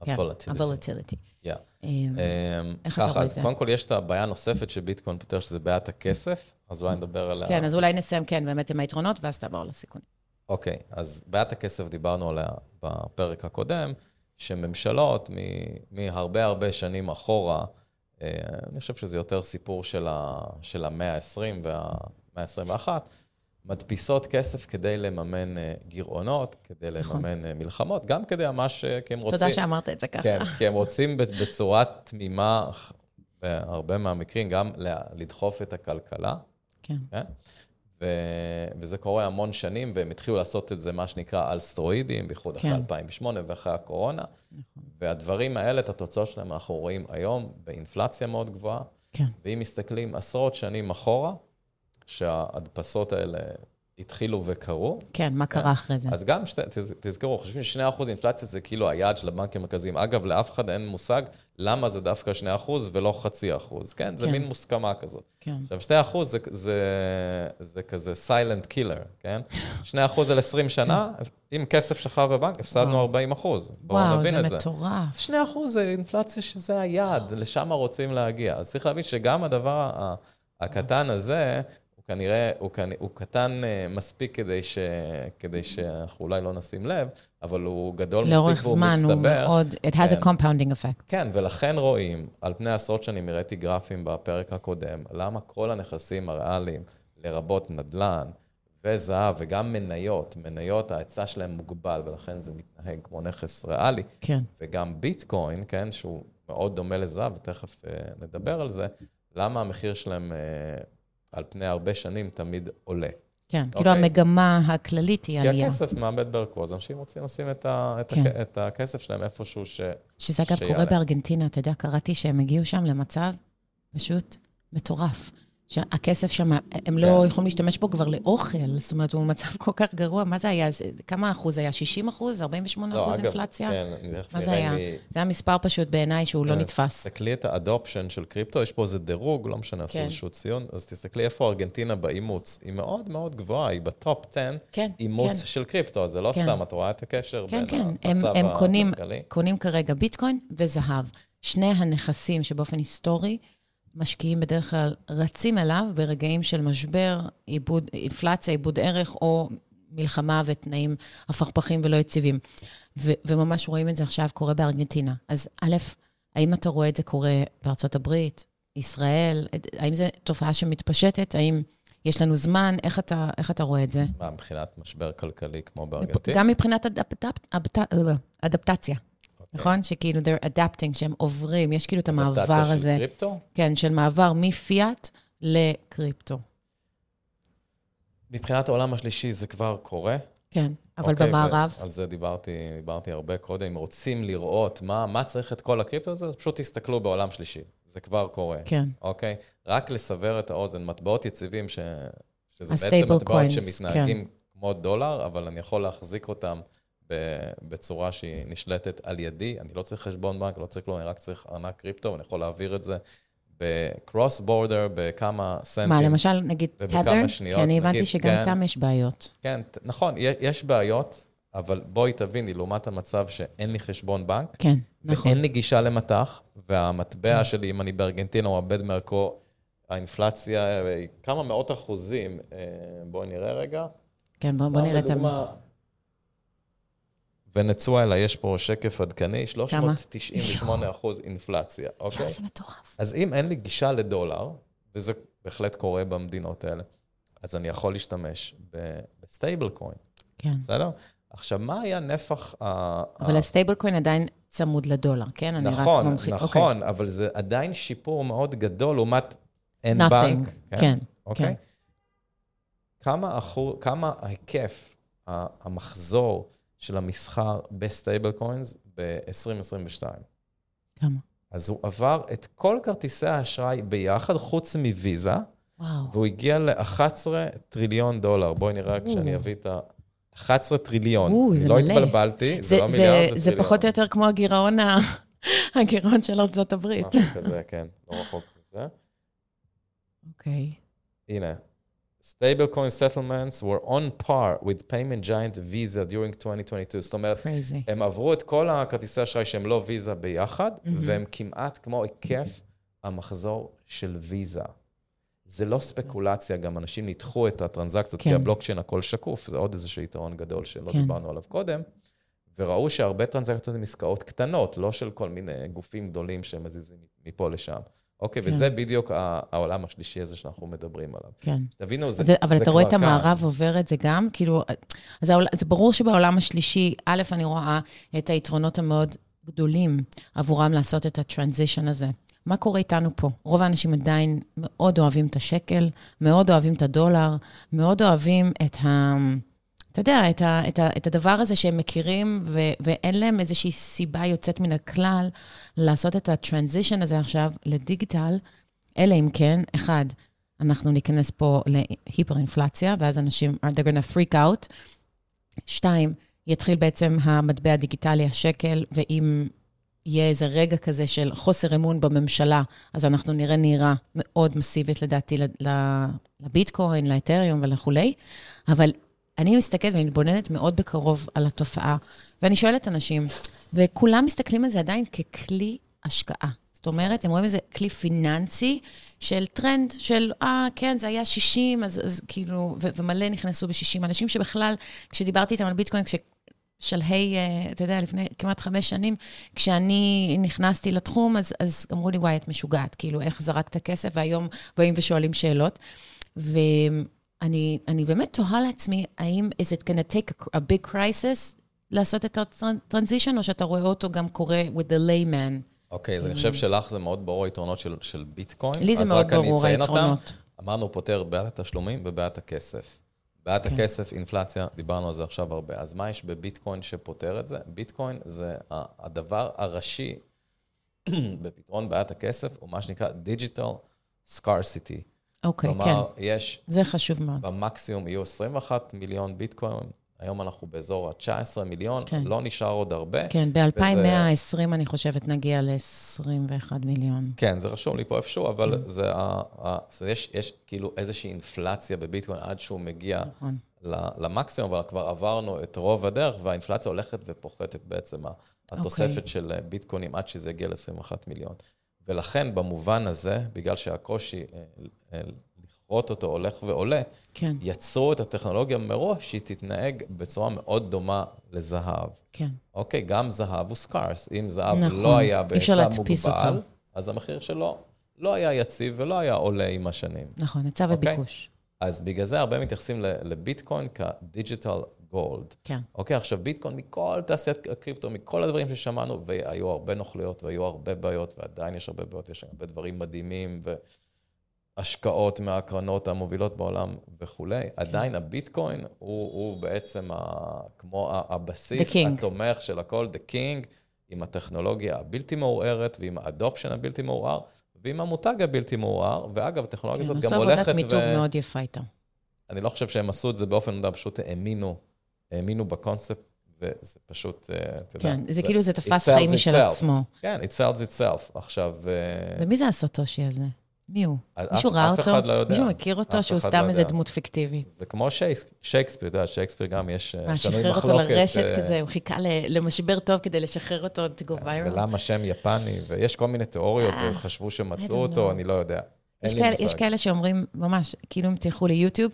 ה-volatility. כן, אמ, איך אתה רואה את זה? קודם כל יש את הבעיה הנוספת שביטקוין פותר, שזה בעיית הכסף, אז אולי נדבר עליה. כן, אז אולי נסיים, כן, באמת עם היתרונות, ואז תעבור לסיכונים. אוקיי, אז בעיית הכסף, דיברנו עליה בפרק הקודם, שממשלות מהרבה הרבה שנים אחורה, אה, אני חושב שזה יותר סיפור של המאה ה-20 והמאה ה-21, מדפיסות כסף כדי לממן אה, גירעונות, כדי נכון. לממן נכון. מלחמות, גם כדי ממש, כי הם רוצים... תודה שאמרת את זה ככה. כן, כי הם רוצים בצורה תמימה, בהרבה מהמקרים, גם לדחוף את הכלכלה. כן. כן? ו- וזה קורה המון שנים, והם התחילו לעשות את זה, מה שנקרא, על סטרואידים, בייחוד כן. אחרי 2008 ואחרי הקורונה. נכון. והדברים האלה, את התוצאות שלהם אנחנו רואים היום באינפלציה מאוד גבוהה. כן. ואם מסתכלים עשרות שנים אחורה, שההדפסות האלה התחילו וקרו. כן, מה קרה אחרי זה? אז גם, שת, תזכרו, חושבים ש-2% אינפלציה זה כאילו היעד של הבנקים המרכזיים. אגב, לאף אחד אין מושג למה זה דווקא 2% ולא חצי אחוז, כן? זה כן. מין מוסכמה כזאת. כן. עכשיו, 2% זה, זה, זה כזה סיילנט קילר, כן? 2% על 20 שנה, עם כסף שכב בבנק, הפסדנו 40 אחוז. זה. וואו, זה מטורף. 2 זה אינפלציה שזה היעד, לשם רוצים להגיע. אז צריך להבין שגם הדבר הקטן הזה, כנראה, הוא, כנ... הוא קטן uh, מספיק כדי, ש... כדי שאנחנו אולי לא נשים לב, אבל הוא גדול מספיק והוא מצטבר. לאורך זמן הוא מאוד, it has כן. a compounding effect. כן, ולכן רואים, על פני עשרות שנים הראיתי גרפים בפרק הקודם, למה כל הנכסים הריאליים, לרבות נדל"ן וזהב וגם מניות, מניות, ההיצע שלהם מוגבל, ולכן זה מתנהג כמו נכס ריאלי. כן. וגם ביטקוין, כן, שהוא מאוד דומה לזהב, ותכף uh, נדבר על זה, למה המחיר שלהם... Uh, על פני הרבה שנים תמיד עולה. כן, okay? כאילו אוקיי? המגמה הכללית היא עלייה. כי הכסף מאבד בערכו, אז אנשים רוצים לשים את, ה, את, כן. הכ, את הכסף שלהם איפשהו ש... שזה אגב קורה בארגנטינה, אתה יודע, קראתי שהם הגיעו שם למצב פשוט מטורף. שהכסף שם, הם לא כן. יכולים להשתמש בו כבר לאוכל, זאת אומרת, הוא במצב כל כך גרוע. מה זה היה? כמה אחוז היה? 60 אחוז? 48 לא, אחוז אינפלציה? כן, מה זה היה? לי... זה היה מספר פשוט בעיניי שהוא לא כן, נתפס. תסתכלי את ה adoption של קריפטו, יש פה איזה דירוג, לא משנה, עשו כן. איזשהו ציון, אז תסתכלי איפה ארגנטינה באימוץ. היא מאוד מאוד גבוהה, היא ב top 10 כן, אימוץ של קריפטו, זה לא סתם, את רואה את הקשר בין המצב הכלכלי. כן, כן, הם קונים כרגע ביטקוין וזהב. שני הנכסים שבאופן היסטורי, משקיעים בדרך כלל רצים אליו ברגעים של משבר, איבוד, אינפלציה, איבוד ערך, או מלחמה ותנאים הפכפכים ולא יציבים. ו- וממש רואים את זה עכשיו קורה בארגנטינה. אז א', האם אתה רואה את זה קורה בארצות הברית, ישראל? האם זו תופעה שמתפשטת? האם יש לנו זמן? איך אתה, איך אתה רואה את זה? מה, מבחינת משבר כלכלי כמו בארגנטינה? גם מבחינת אדפט, אדפט, אדפטציה. נכון? שכאילו, they're adapting, שהם עוברים, יש כאילו את המעבר הזה. אדפטציה של קריפטו? כן, של מעבר מפיאט לקריפטו. מבחינת העולם השלישי זה כבר קורה. כן, אבל אוקיי, במערב... על זה דיברתי, דיברתי הרבה קודם. אם רוצים לראות מה, מה צריך את כל הקריפטו הזה, פשוט תסתכלו בעולם שלישי. זה כבר קורה. כן. אוקיי? רק לסבר את האוזן, מטבעות יציבים, ש... שזה בעצם מטבעות coins, שמתנהגים כן. כמו דולר, אבל אני יכול להחזיק אותם בצורה שהיא נשלטת על ידי. אני לא צריך חשבון בנק, לא צריך כלום, אני רק צריך ארנק קריפטו, ואני יכול להעביר את זה בקרוס בורדר, בכמה סנטים. מה, למשל, נגיד תת'ר? כי אני הבנתי נגיד, שגם כן, איתם יש בעיות. כן, נכון, יש בעיות, אבל בואי תביני, לעומת המצב שאין לי חשבון בנק, כן, נכון. ואין לי גישה למטח, והמטבע כן. שלי, אם אני בארגנטינה, הוא עבד מערכו, האינפלציה היא כמה מאות אחוזים. אה, בואי נראה רגע. כן, בואו בוא נראה את ה... ונצואלה, יש פה שקף עדכני, 398 אחוז אינפלציה, אוקיי? זה מטורף. אז אם אין לי גישה לדולר, וזה בהחלט קורה במדינות האלה, אז אני יכול להשתמש ב stable coin. כן. בסדר? עכשיו, מה היה נפח ה... אבל ה stable coin עדיין צמוד לדולר, כן? אני נכון, רק מומחית. נכון, נכון, okay. אבל זה עדיין שיפור מאוד גדול לעומת אין בנק. כן, כן. אוקיי? כן. כמה, אחור, כמה ההיקף, המחזור, של המסחר ב stable coins ב-2022. כמה? אז הוא עבר את כל כרטיסי האשראי ביחד, חוץ מוויזה, וואו. והוא הגיע ל-11 טריליון דולר. בואי נראה רק כשאני אביא את ה... 11 טריליון. או, זה לא מלא. לא התבלבלתי, זה, זה לא מיליארד, זה, זה טריליון. זה פחות או יותר כמו הגירעון, הגירעון של ארצות הברית. משהו כזה, כן, לא רחוק מזה. אוקיי. Okay. הנה, Stablecoin settlements were on par with payment giant Visa during 2022. זאת אומרת, Crazy. הם עברו את כל הכרטיסי אשראי שהם לא ויזה ביחד, mm-hmm. והם כמעט כמו היקף המחזור של ויזה. זה לא ספקולציה, גם אנשים ניתחו את הטרנזקציות, כן. כי הבלוקצ'יין הכל שקוף, זה עוד איזשהו יתרון גדול שלא כן. דיברנו עליו קודם, וראו שהרבה טרנזקציות הן עסקאות קטנות, לא של כל מיני גופים גדולים שמזיזים מפה לשם. אוקיי, כן. וזה בדיוק העולם השלישי הזה שאנחנו מדברים עליו. כן. תבינו, זה, זה אבל אתה רואה את המערב עובר את זה גם? כאילו, אז זה ברור שבעולם השלישי, א', אני רואה את היתרונות המאוד גדולים עבורם לעשות את הטרנזישן הזה. מה קורה איתנו פה? רוב האנשים עדיין מאוד אוהבים את השקל, מאוד אוהבים את הדולר, מאוד אוהבים את ה... אתה יודע, את, ה, את, ה, את הדבר הזה שהם מכירים, ו, ואין להם איזושהי סיבה יוצאת מן הכלל לעשות את הטרנזישן הזה עכשיו לדיגיטל, אלא אם כן, אחד, אנחנו ניכנס פה להיפר-אינפלציה, ואז אנשים, are they gonna freak out. שתיים, יתחיל בעצם המטבע הדיגיטלי, השקל, ואם יהיה איזה רגע כזה של חוסר אמון בממשלה, אז אנחנו נראה נהירה מאוד מסיבית, לדעתי, לביטקוין, לאתריום ולכולי. אבל אני מסתכלת ומתבוננת מאוד בקרוב על התופעה, ואני שואלת אנשים, וכולם מסתכלים על זה עדיין ככלי השקעה. זאת אומרת, הם רואים איזה כלי פיננסי של טרנד, של, אה, כן, זה היה 60, אז, אז כאילו, ו- ומלא נכנסו ב-60. אנשים שבכלל, כשדיברתי איתם על ביטקוין, כש... שלהי, אה, אתה יודע, לפני כמעט חמש שנים, כשאני נכנסתי לתחום, אז, אז אמרו לי, וואי, את משוגעת, כאילו, איך זרקת כסף, והיום באים ושואלים שאלות. ואני באמת תוהה לעצמי, האם is it to take a, a big crisis לעשות את הטרנזישן, או שאתה רואה אותו גם קורה with the layman? אוקיי, okay, אז אני חושב שלך זה מאוד ברור היתרונות של, של ביטקוין. לי זה מאוד ברור היתרונות. אמרנו, פותר בעיית התשלומים ובעיית הכסף. בעיית okay. כן. הכסף, אינפלציה, דיברנו על זה עכשיו הרבה. אז מה יש בביטקוין שפותר את זה? ביטקוין זה הדבר הראשי בפתרון בעיית הכסף, הוא מה שנקרא Digital Scarcity. אוקיי, okay, כן. כלומר, יש... זה חשוב מאוד. במקסימום יהיו 21 מיליון ביטקוין, היום אנחנו באזור ה-19 מיליון, כן. לא נשאר עוד הרבה. כן, ב-2120 וזה... אני חושבת נגיע ל-21 מיליון. כן, זה רשום לי פה איפשהו, אבל כן. זה ה... ה... זאת אומרת, יש, יש כאילו איזושהי אינפלציה בביטקוין עד שהוא מגיע נכון. למקסימום, אבל כבר עברנו את רוב הדרך, והאינפלציה הולכת ופוחתת בעצם התוספת okay. אוקיי. של ביטקוינים עד שזה יגיע ל-21 מיליון. ולכן, במובן הזה, בגלל שהקושי אה, אה, לכרות אותו הולך ועולה, כן. יצרו את הטכנולוגיה מראש שהיא תתנהג בצורה מאוד דומה לזהב. כן. אוקיי, גם זהב הוא סקארס. אם זהב נכון. לא היה בהיצע מוגבל. אז המחיר שלו לא היה יציב ולא היה עולה עם השנים. נכון, היצע אוקיי? וביקוש. אז בגלל זה הרבה מתייחסים לביטקוין כדיג'יטל גולד. כן. אוקיי, עכשיו ביטקוין מכל תעשיית הקריפטו, מכל הדברים ששמענו, והיו הרבה נוכלויות והיו הרבה בעיות, ועדיין יש הרבה בעיות, יש הרבה דברים מדהימים, ו... השקעות מהקרנות המובילות בעולם וכולי, כן. עדיין הביטקוין הוא, הוא בעצם ה, כמו הבסיס התומך של הכל, the king, עם הטכנולוגיה הבלתי מעורערת ועם האדופשן הבלתי מעורער, ועם המותג הבלתי מעורער, ואגב, הטכנולוגיה כן, הזאת גם הולכת ו... עשו עבודת מיתוג מאוד יפה איתה. אני לא חושב שהם עשו את זה באופן מודע, פשוט האמינו, האמינו בקונספט, וזה פשוט, אה, אתה יודע... כן, זה, זה כאילו זה תפס חיים משל עצמו. כן, it sells itself. עכשיו... אה, ומי זה הסוטושי הזה? מי הוא? מישהו ראה אותו? אף אחד לא יודע. מישהו מכיר אותו שהוא סתם לא איזה דמות פיקטיבית? זה כמו שייקספיר, אתה יודע, שייקספיר גם יש אה, מה, שחרר אותו לרשת אה, כזה, הוא חיכה למשבר טוב כדי לשחרר אותו to go viral? ולמה שם יפני, ויש כל מיני תיאוריות, וחשבו שמצאו אותו, אני לא יודע. יש כאלה שאומרים, ממש, כאילו אם תלכו ליוטיוב,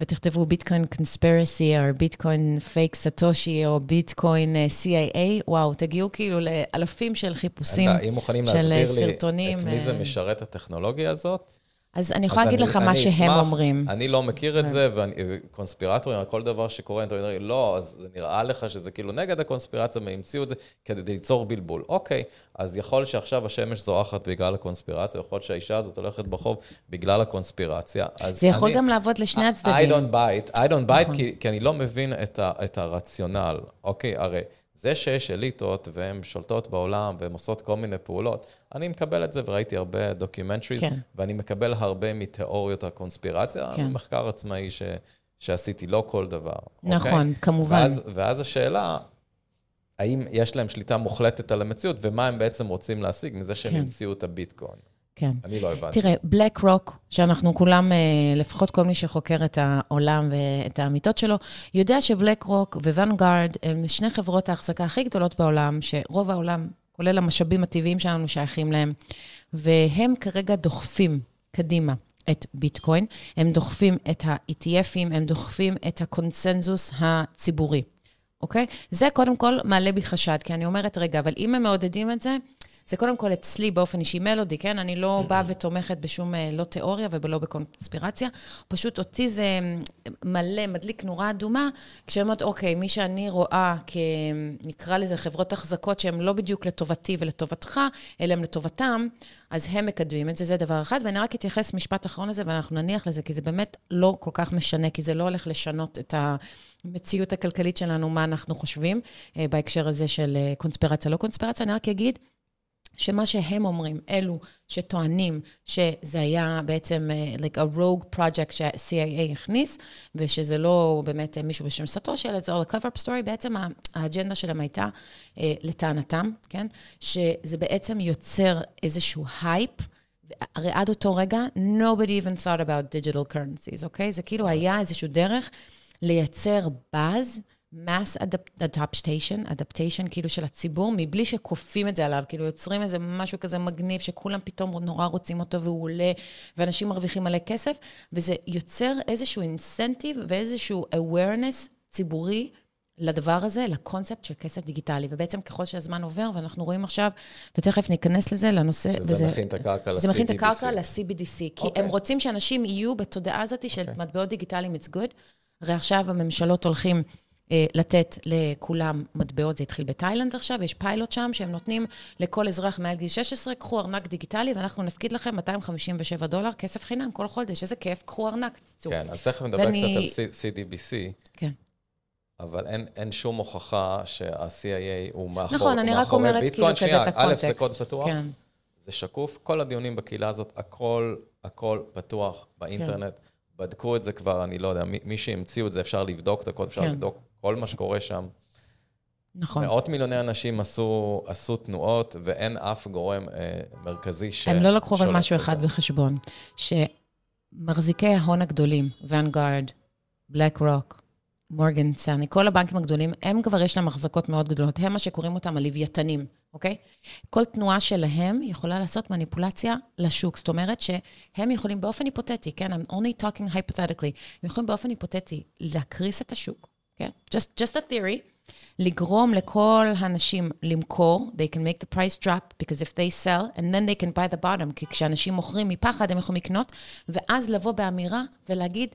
ותכתבו ביטקוין קונספירסי, או ביטקוין פייק סטושי, או ביטקוין CIA, וואו, תגיעו כאילו לאלפים של חיפושים, של סרטונים. אם מוכנים להסביר לי את מי זה משרת הטכנולוגיה הזאת, אז אני יכולה להגיד לך מה שהם אומרים. אני לא מכיר את זה, וקונספירטורים, כל דבר שקורה, אתה אומר, לא, אז זה נראה לך שזה כאילו נגד הקונספירציה, והם המציאו את זה כדי ליצור בלבול. אוקיי, אז יכול שעכשיו השמש זורחת בגלל הקונספירציה, יכול שהאישה הזאת הולכת ברחוב בגלל הקונספירציה. זה יכול גם לעבוד לשני הצדדים. I don't buy it, I don't buy it, נכון. כי, אני לא מבין את הרציונל. אוקיי, הרי... זה שיש אליטות והן שולטות בעולם והן עושות כל מיני פעולות, אני מקבל את זה וראיתי הרבה documentaries, כן. ואני מקבל הרבה מתיאוריות הקונספירציה, כן. מחקר עצמאי ש, שעשיתי, לא כל דבר. אוקיי? נכון, אוקיי? כמובן. ואז, ואז השאלה, האם יש להם שליטה מוחלטת על המציאות, ומה הם בעצם רוצים להשיג מזה שהם כן. המציאו את הביטקוין. כן. אני לא הבנתי. תראה, BlackRock, שאנחנו כולם, אה, לפחות כל מי שחוקר את העולם ואת האמיתות שלו, יודע ש BlackRock ו Vanguard הם שני חברות ההחזקה הכי גדולות בעולם, שרוב העולם, כולל המשאבים הטבעיים שלנו, שייכים להם, והם כרגע דוחפים קדימה. את ביטקוין, הם דוחפים את ה-ETF ים, הם דוחפים את הקונסנזוס הציבורי, אוקיי? זה קודם כל מעלה בי חשד, כי אני אומרת, רגע, אבל אם הם מעודדים את זה, זה קודם כל אצלי באופן אישי מלודי, כן? אני לא באה ותומכת בשום, אה, לא תיאוריה ולא בקונספירציה. פשוט אותי זה מלא, מדליק נורה אדומה, כשאני אומרת, אוקיי, מי שאני רואה כ... נקרא לזה חברות החזקות שהן לא בדיוק לטובתי ולטובתך, אלא הן לטובתם, אז הם מקדמים את זה, זה דבר אחד. ואני רק אתייחס משפט אחרון לזה, ואנחנו נניח לזה, כי זה באמת לא כל כך משנה, כי זה לא הולך לשנות את המציאות הכלכלית שלנו, מה אנחנו חושבים, אה, בהקשר הזה של אה, קונספירציה, לא קונספירציה. אני רק אגיד, שמה שהם אומרים, אלו שטוענים שזה היה בעצם uh, like a rogue project שה-CIA הכניס, ושזה לא באמת מישהו בשם סאטושי, אלא זה all a cover-up story, בעצם האג'נדה שלהם הייתה, uh, לטענתם, כן? שזה בעצם יוצר איזשהו הייפ. הרי עד אותו רגע, nobody even thought about digital currencies, אוקיי? Okay? זה כאילו היה איזשהו דרך לייצר באז. Mass adaptation, adaptation כאילו של הציבור, מבלי שכופים את זה עליו, כאילו יוצרים איזה משהו כזה מגניב, שכולם פתאום נורא רוצים אותו והוא עולה, ואנשים מרוויחים מלא כסף, וזה יוצר איזשהו אינסנטיב ואיזשהו awareness ציבורי לדבר הזה, לקונספט של כסף דיגיטלי. ובעצם ככל שהזמן עובר, ואנחנו רואים עכשיו, ותכף ניכנס לזה, לנושא... שזה וזה, מכין את הקרקע ל-CBDC. זה מכין את הקרקע ל-CBDC, כי okay. אוקיי. הם רוצים שאנשים יהיו בתודעה הזאת של okay. אוקיי. מטבעות דיגיטליים, it's good. הרי עכשיו הממשלות הולכים... אה, לתת לכולם מטבעות, זה התחיל בתאילנד עכשיו, יש פיילוט שם שהם נותנים לכל אזרח מעל גיל 16, קחו ארנק דיגיטלי ואנחנו נפקיד לכם 257 דולר, כסף חינם כל חודש, איזה כיף, קחו ארנק, תצאו. כן, אז תכף נדבר ואני... קצת על CDBC. כן. אבל אין, אין שום הוכחה שה-CIA הוא מאחור, נכון, אני רק אומרת כאילו כזה את הקונטקסט. א', זה קוד פתוח, כן. זה שקוף, כל הדיונים בקהילה הזאת, הכל, הכל פתוח באינטרנט. כן. בדקו את זה כבר, אני לא יודע, מי, מי שהמציאו את זה, אפשר לבדוק את הקוד, אפשר כן. לבדוק כל מה שקורה שם. נכון. מאות מיליוני אנשים עשו, עשו תנועות, ואין אף גורם אה, מרכזי ש... הם לא לקחו אבל משהו אחד זה. בחשבון, שמחזיקי ההון הגדולים, ואנגארד, בלק רוק, מורגן סאני, כל הבנקים הגדולים, הם כבר יש להם החזקות מאוד גדולות. הם מה שקוראים אותם הלוויתנים, אוקיי? כל תנועה שלהם יכולה לעשות מניפולציה לשוק. זאת אומרת שהם יכולים באופן היפותטי, כן? I'm only talking hypothetically, הם יכולים באופן היפותטי להקריס את השוק, כן? Just, just a theory. לגרום לכל האנשים למכור, they can make the price drop, because if they sell, and then they can buy the bottom, כי כשאנשים מוכרים מפחד, הם יכולים לקנות, ואז לבוא באמירה ולהגיד,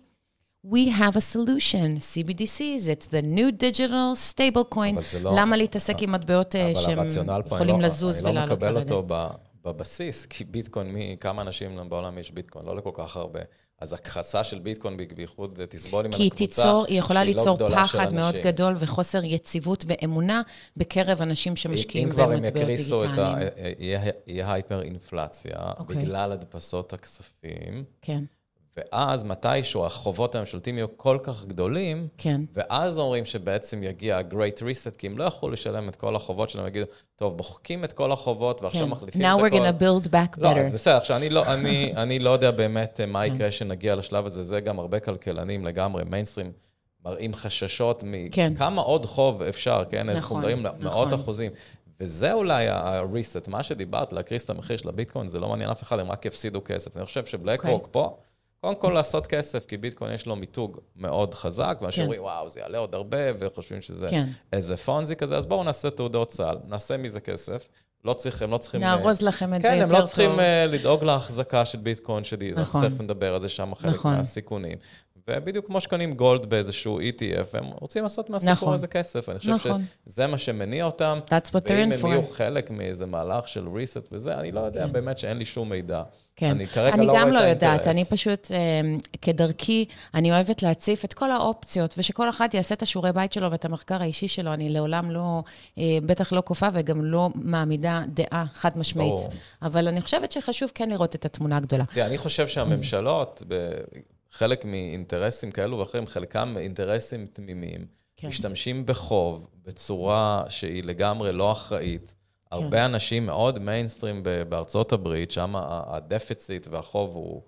we have a solution, CBDCs, it's the new digital stable coin. לא, למה להתעסק עם מטבעות אה, שהם יכולים לא, לזוז ולעלות ולרדת? אני לא מקבל אותו בבסיס, כי ביטקוין, מי, כמה אנשים בעולם יש ביטקוין? לא לכל כך הרבה. אז הכחסה של ביטקוין, בייחוד תסבול עם הקבוצה, כי היא תיצור, היא יכולה לא ליצור לא פחד מאוד גדול וחוסר יציבות ואמונה בקרב אנשים שמשקיעים במטבעות דיגיטליים. אם כבר הם יקריסו את ה... יהיה הייפר אינפלציה. אוקיי. בגלל הדפסות הכספים. כן. ואז מתישהו החובות הממשלתיים יהיו כל כך גדולים, כן. ואז אומרים שבעצם יגיע ה-Great Reset, כי הם לא יכלו לשלם את כל החובות שלהם, יגידו, טוב, מוחקים את כל החובות ועכשיו כן. מחליפים Now את הכל. Now we're to build back לא, better. לא, אז בסדר, עכשיו אני לא, אני, אני לא יודע באמת אה, מה כן. יקרה כשנגיע לשלב הזה, זה גם הרבה כלכלנים לגמרי, מיינסטרים. מראים חששות מכמה כן. עוד חוב אפשר, כן? נכון, אנחנו מדברים נכון. מאות אחוזים. וזה אולי ה-reset, מה שדיברת, להקריס את המחיר של הביטקוין, זה לא מעניין אף אחד, הם רק יפסידו כסף. אני חושב שבלק okay. רוק פה, קודם כל לעשות כסף, כי ביטקוין יש לו מיתוג מאוד חזק, ואנשים כן. אומרים, וואו, זה יעלה עוד הרבה, וחושבים שזה כן. איזה פונזי כזה, אז בואו נעשה תעודות סל, נעשה מזה כסף. לא צריך, הם לא צריכים... נארוז uh, לכם את כן, זה יותר טוב. כן, הם לא צריכים uh, לדאוג להחזקה של ביטקוין, שאנחנו נכון. תכף נדבר על זה שם, חלק נכון. מהסיכונים. ובדיוק כמו שקונים גולד באיזשהו ETF, הם רוצים לעשות מהסיפור נכון. הזה כסף. אני חושב נכון. שזה מה שמניע אותם. That's what they're in for. ואם הם יהיו חלק מאיזה מהלך של reset וזה, אני לא יודע, כן. באמת שאין לי שום מידע. כן. אני כרגע אני לא רואה את האינטרס. אני גם לא יודעת, אני פשוט, אה, כדרכי, אני אוהבת להציף את כל האופציות, ושכל אחד יעשה את השיעורי בית שלו ואת המחקר האישי שלו. אני לעולם לא, אה, בטח לא כופה וגם לא מעמידה דעה חד משמעית. אבל אני חושבת שחשוב כן לראות את התמונה הגדולה. תראה, אני חושב שהממשלות, חלק מאינטרסים כאלו ואחרים, חלקם אינטרסים תמימים, כן. משתמשים בחוב בצורה שהיא לגמרי לא אחראית. כן. הרבה אנשים מאוד מיינסטרים בארצות הברית, שם הדפיציט והחוב הוא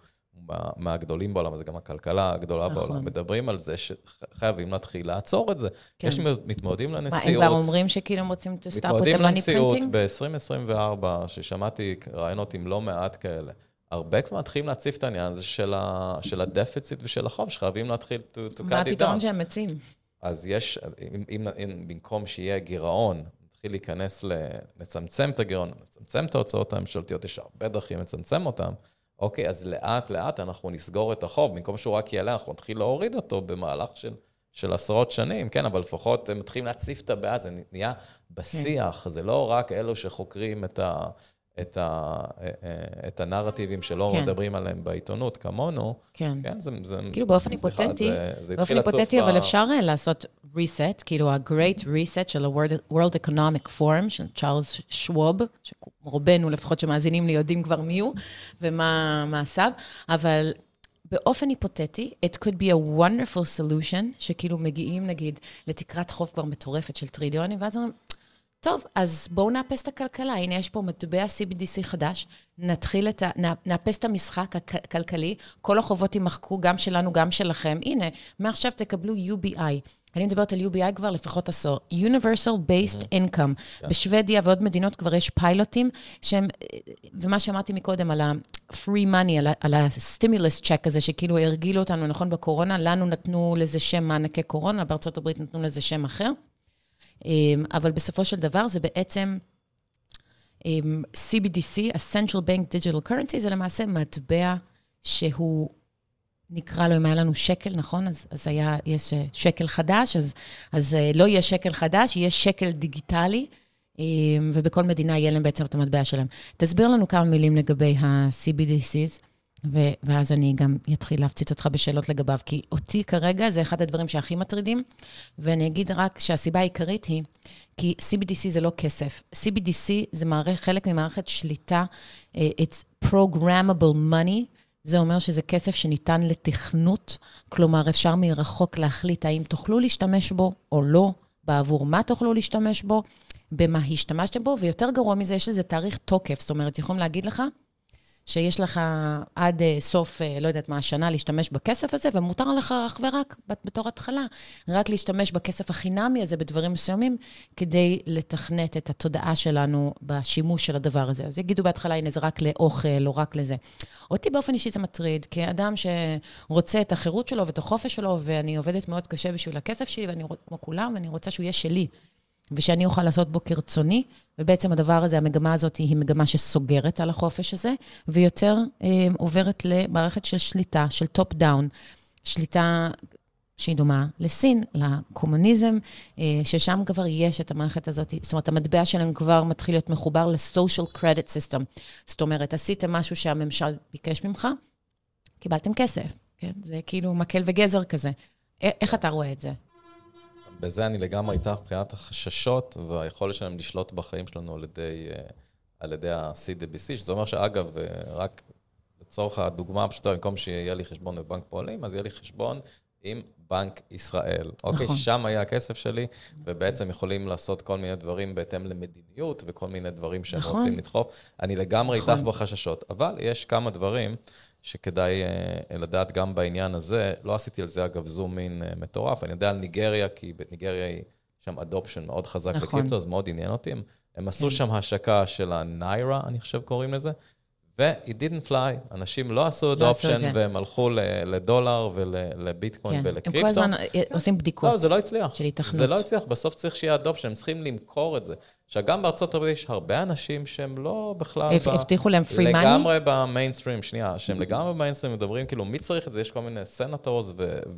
מהגדולים בעולם, זה גם הכלכלה הגדולה נכון. בעולם. מדברים על זה שחייבים להתחיל לעצור את זה. כן. יש מתמודדים לנשיאות. מה, הם כבר אומרים שכאילו הם רוצים to stop with the money printing? מתמודדים לנשיאות ב-2024, ששמעתי רעיונות עם לא מעט כאלה. הרבה כבר מתחילים להציף את העניין הזה של, ה, של הדפיציט ושל החוב, שחייבים להתחיל to, to cut it down. מה הפתרון שהם מציעים? אז יש, אם, אם, אם במקום שיהיה גירעון, נתחיל להיכנס ל... לצמצם את הגירעון, לצמצם את ההוצאות הממשלתיות, יש הרבה דרכים לצמצם אותן. אוקיי, אז לאט-לאט אנחנו נסגור את החוב, במקום שהוא רק יעלה, אנחנו נתחיל להוריד אותו במהלך של, של עשרות שנים, כן, אבל לפחות הם מתחילים להציף את הבעיה, זה נהיה בשיח, כן. זה לא רק אלו שחוקרים את, ה, את, ה, את הנרטיבים שלא כן. מדברים עליהם בעיתונות, כמונו. כן. כן, זה... זה כאילו באופן היפותטי, באופן היפותטי, אבל ב... אפשר אה, לעשות reset, כאילו ה-Great Reset של ה-World Economic Forum, של צ'ארלס שווב, שרובנו לפחות שמאזינים לי יודעים כבר מי הוא ומה מעשיו, אבל באופן היפותטי, it could be a wonderful solution, שכאילו מגיעים נגיד לתקרת חוב כבר מטורפת של טריליונים, ואז אומרים, טוב, אז בואו נאפס את הכלכלה. הנה, יש פה מטבע CBDC חדש, נתחיל את ה... נאפס את המשחק הכלכלי, כל החובות יימחקו, גם שלנו, גם שלכם. הנה, מעכשיו תקבלו UBI. אני מדברת על UBI כבר לפחות עשור. Universal Based mm-hmm. Income. Yeah. כן. בשוודיה ועוד מדינות כבר יש פיילוטים שהם, ומה שאמרתי מקודם על ה-free money, על, על ה-stimulus check הזה, שכאילו הרגילו אותנו, נכון, בקורונה, לנו נתנו לזה שם מענקי קורונה, בארצות הברית נתנו לזה שם אחר. אמ, אבל בסופו של דבר זה בעצם אמ, CBDC, ה-Central Bank Digital Currency, זה למעשה מטבע שהוא, נקרא לו, אם היה לנו שקל, נכון? אז, אז היה, יש אה, שקל חדש, אז, אז אה, לא יהיה שקל חדש, יהיה שקל דיגיטלי. אמ, ובכל מדינה יהיה להם בעצם את המטבע שלהם. תסביר לנו כמה מילים לגבי ה-CBDCs. ו- ואז אני גם אתחיל להפציץ אותך בשאלות לגביו, כי אותי כרגע זה אחד הדברים שהכי מטרידים, ואני אגיד רק שהסיבה העיקרית היא, כי CBDC זה לא כסף. CBDC זה מערכ, חלק ממערכת שליטה, uh, it's programmable money, זה אומר שזה כסף שניתן לתכנות, כלומר, אפשר מרחוק להחליט האם תוכלו להשתמש בו או לא, בעבור מה תוכלו להשתמש בו, במה השתמשתם בו, ויותר גרוע מזה, יש לזה תאריך תוקף. זאת אומרת, יכולים להגיד לך, שיש לך עד uh, סוף, uh, לא יודעת מה, השנה להשתמש בכסף הזה, ומותר לך אך ורק, בתור התחלה, רק להשתמש בכסף החינמי הזה בדברים מסוימים, כדי לתכנת את התודעה שלנו בשימוש של הדבר הזה. אז יגידו בהתחלה, הנה, זה רק לאוכל או רק לזה. אותי באופן אישי זה מטריד, כאדם שרוצה את החירות שלו ואת החופש שלו, ואני עובדת מאוד קשה בשביל הכסף שלי, ואני, כמו כולם, ואני רוצה שהוא יהיה שלי. ושאני אוכל לעשות בו כרצוני, ובעצם הדבר הזה, המגמה הזאת היא מגמה שסוגרת על החופש הזה, ויותר אה, עוברת למערכת של שליטה, של top down, שליטה שהיא דומה לסין, לקומוניזם, אה, ששם כבר יש את המערכת הזאת, זאת אומרת, המטבע שלהם כבר מתחיל להיות מחובר ל-social credit system. זאת אומרת, עשיתם משהו שהממשל ביקש ממך, קיבלתם כסף, כן? זה כאילו מקל וגזר כזה. איך אתה רואה את זה? בזה אני לגמרי איתך מבחינת החששות והיכולת שלהם לשלוט בחיים שלנו על ידי, אה, על ידי ה-CDBC, שזה אומר שאגב, אה, רק לצורך הדוגמה הפשוטה, במקום שיהיה לי חשבון בבנק פועלים, אז יהיה לי חשבון עם בנק ישראל. אוקיי, נכון. שם היה הכסף שלי, ובעצם יכולים לעשות כל מיני דברים בהתאם למדיניות וכל מיני דברים שהם נכון. רוצים לדחוף. אני לגמרי נכון. איתך בחששות, אבל יש כמה דברים שכדאי uh, לדעת גם בעניין הזה. לא עשיתי על זה, אגב, zoom in uh, מטורף. אני יודע על ניגריה, כי בניגריה היא שם adoption מאוד חזק נכון. לקריפטו, אז מאוד עניין אותי. הם, הם עשו כן. שם השקה של הניירה, אני חושב קוראים לזה, ו-it didn't fly, אנשים לא עשו לא והם הלכו לדולר ולביטקוין כן. ולקריפטו. הם כל הזמן כן. עושים בדיקות. לא, זה לא הצליח. של התכנות. זה לא הצליח, בסוף צריך שיהיה adoption, הם צריכים למכור את זה. עכשיו, גם בארצות הברית יש הרבה אנשים שהם לא בכלל... הבטיחו להם free money? לגמרי במיינסטרים, שנייה, שהם לגמרי במיינסטרים מדברים, כאילו, מי צריך את זה? יש כל מיני senators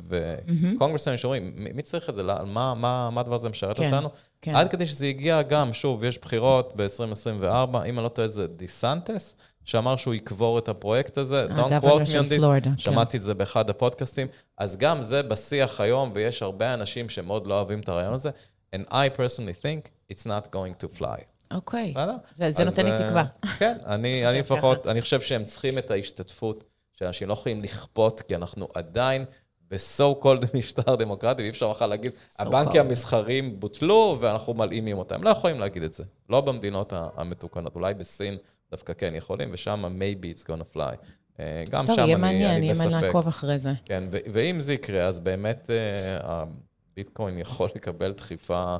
וקונגרסים שאומרים, מי צריך את זה? מה הדבר הזה משרת כן, אותנו? כן. עד כדי שזה הגיע גם, שוב, יש בחירות ב-2024, אם אני לא טועה, זה דיסנטס. שאמר שהוא יקבור את הפרויקט הזה. Don't quote me on this, כן. שמעתי את זה באחד הפודקאסטים. אז גם זה בשיח היום, ויש הרבה אנשים שמאוד לא אוהבים את הרעיון הזה. And I personally think it's not going to fly. אוקיי, זה, זה נותן לי אה, תקווה. כן, אני, אני לפחות, אני חושב שהם צריכים את ההשתתפות, שאנשים לא יכולים לכפות, כי אנחנו עדיין ב-so called משטר דמוקרטי, ואי אפשר בכלל להגיד, so הבנקים המסחריים בוטלו ואנחנו מלאימים אותם. לא יכולים להגיד את זה. לא במדינות המתוקנות, אולי בסין דווקא כן יכולים, ושם maybe it's gonna fly. אה, גם טוב, שם אני, מעניין, אני בספק. טוב, יהיה מעניין לעקוב אחרי זה. כן, ו- ואם זה יקרה, אז באמת uh, הביטקוין יכול לקבל דחיפה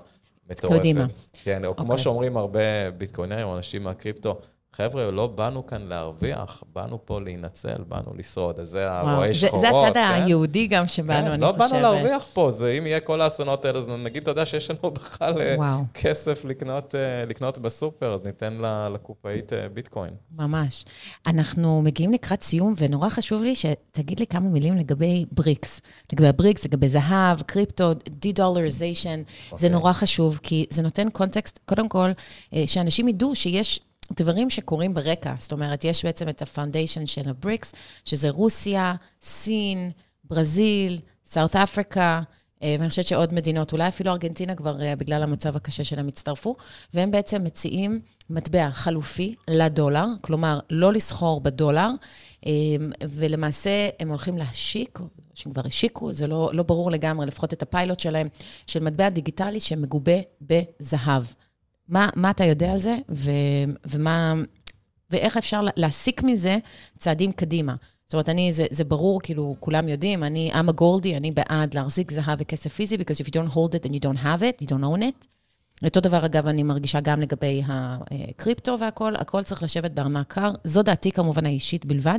מטורפת. קדימה. כן, או okay. כמו אוקיי. שאומרים הרבה ביטקוינרים, אנשים מהקריפטו, חבר'ה, לא באנו כאן להרוויח, באנו פה להינצל, באנו לשרוד. אז זה הרואי שחורות, זה הצד כן? היהודי גם שבאנו, כן, אני לא חושבת. לא באנו להרוויח פה, זה אם יהיה כל האסונות האלה, אז נגיד, אתה יודע שיש לנו בכלל אה, וואו. כסף לקנות, אה, לקנות בסופר, אז ניתן לקופאית אה, ביטקוין. ממש. אנחנו מגיעים לקראת סיום, ונורא חשוב לי שתגיד לי כמה מילים לגבי בריקס. לגבי הבריקס, לגבי זהב, קריפטו, de-dollarization. Okay. זה אוקיי. נורא חשוב, כי זה נותן קונטקסט, קודם כל, שאנשים ידעו שיש... דברים שקורים ברקע. זאת אומרת, יש בעצם את ה foundation של הבריקס, שזה רוסיה, סין, ברזיל, South Africa, ואני חושבת שעוד מדינות, אולי אפילו ארגנטינה כבר אה, בגלל המצב הקשה שלהם הצטרפו, והם בעצם מציעים מטבע חלופי לדולר, כלומר, לא לסחור בדולר, אה, ולמעשה הם הולכים להשיק, שהם כבר השיקו, זה לא, לא ברור לגמרי, לפחות את הפיילוט שלהם, של מטבע דיגיטלי שמגובה בזהב. מה, מה אתה יודע על זה, ו, ומה, ואיך אפשר להסיק מזה צעדים קדימה. זאת אומרת, אני, זה, זה ברור, כאילו, כולם יודעים, אני, I'm a goldie, אני בעד להחזיק זהב וכסף פיזי, because if you don't hold it and you don't have it, you don't own it. אותו דבר, אגב, אני מרגישה גם לגבי הקריפטו והכול, הכל צריך לשבת בארנק קר. זו דעתי כמובן האישית בלבד.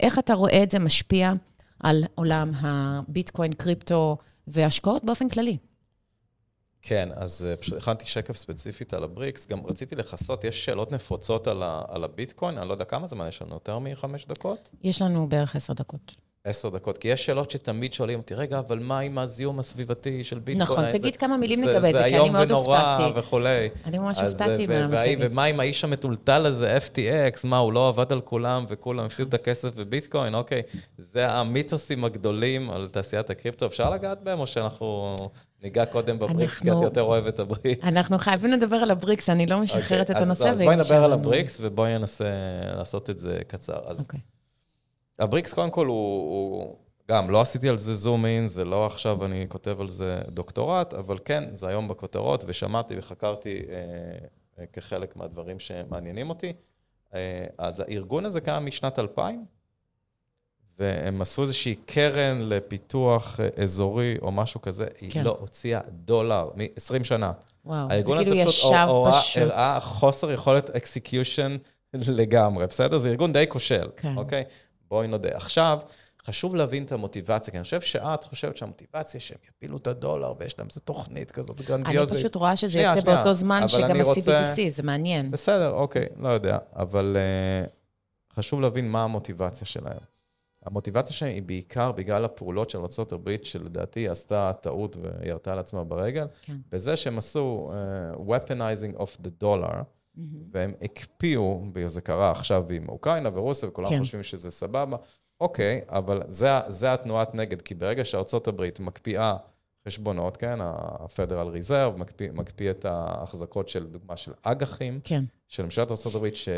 איך אתה רואה את זה משפיע על עולם הביטקוין, קריפטו והשקעות באופן כללי? כן, אז אה, פשוט הכנתי שקף ספציפית על הבריקס. גם רציתי לכסות, יש שאלות נפוצות על, ה, על הביטקוין, אני לא יודע כמה זמן יש לנו, יותר מחמש דקות? יש לנו בערך עשר דקות. עשר דקות, כי יש שאלות שתמיד שואלים אותי, רגע, אבל מה עם הזיהום הסביבתי של ביטקוין? נכון, תגיד זה, כמה מילים לגבי זה, זה כי אני מאוד הופתעתי. זה איום ונורא וכולי. אני ממש הופתעתי מהמצגת. ומה עם האיש המטולטל הזה, FTX, מה, הוא לא עבד על כולם וכולם הפסידו את הכסף בביטקוין? אוקיי, זה המיתוסים הגדולים על תעשיית הקריפטו, אפשר לגעת בהם, או שאנחנו ניגע קודם בבריקס, אנחנו, כי את יותר אוהבת את הבריקס. אנחנו חייבים לדבר על הבריקס, אני לא משחררת okay, את הנושא. אז בואי נדבר על הבריקס ובואי ננסה לעשות את זה קצר. אז okay. אוקיי. הבריקס, קודם כל, הוא, הוא... גם, לא עשיתי על זה zoom in, זה לא עכשיו אני כותב על זה דוקטורט, אבל כן, זה היום בכותרות, ושמעתי וחקרתי אה, אה, כחלק מהדברים שמעניינים אותי. אה, אז הארגון הזה קם משנת 2000, והם עשו איזושהי קרן לפיתוח אה, אזורי או משהו כזה, כן. היא לא הוציאה דולר מ-20 שנה. וואו, זה כאילו ישב פשוט. הראה חוסר יכולת execution לגמרי, בסדר? זה ארגון די כושל, כן. אוקיי? בואי נודה. עכשיו, חשוב להבין את המוטיבציה, כי אני חושב שאת חושבת שהמוטיבציה שהם יפילו את הדולר ויש להם איזו תוכנית כזאת גרנדיוזית. אני פשוט רואה שזה שנייה, יוצא שנייה. באותו זמן שגם ה-CBDC, רוצה... זה מעניין. בסדר, אוקיי, לא יודע, אבל uh, חשוב להבין מה המוטיבציה שלהם. המוטיבציה שלהם היא בעיקר בגלל הפעולות של ארה"ב, שלדעתי עשתה טעות וירתה על עצמה ברגל, כן. בזה שהם עשו uh, weaponizing of the dollar, mm-hmm. והם הקפיאו, וזה קרה עכשיו עם אוקראינה ורוסיה, וכולם כן. חושבים שזה סבבה. אוקיי, אבל זה, זה התנועת נגד, כי ברגע שארה"ב מקפיאה חשבונות, כן, ה-Federal Reserve מקפיא, מקפיא את ההחזקות של, דוגמה של אג"חים, כן. של ממשלת ארה"ב, ש,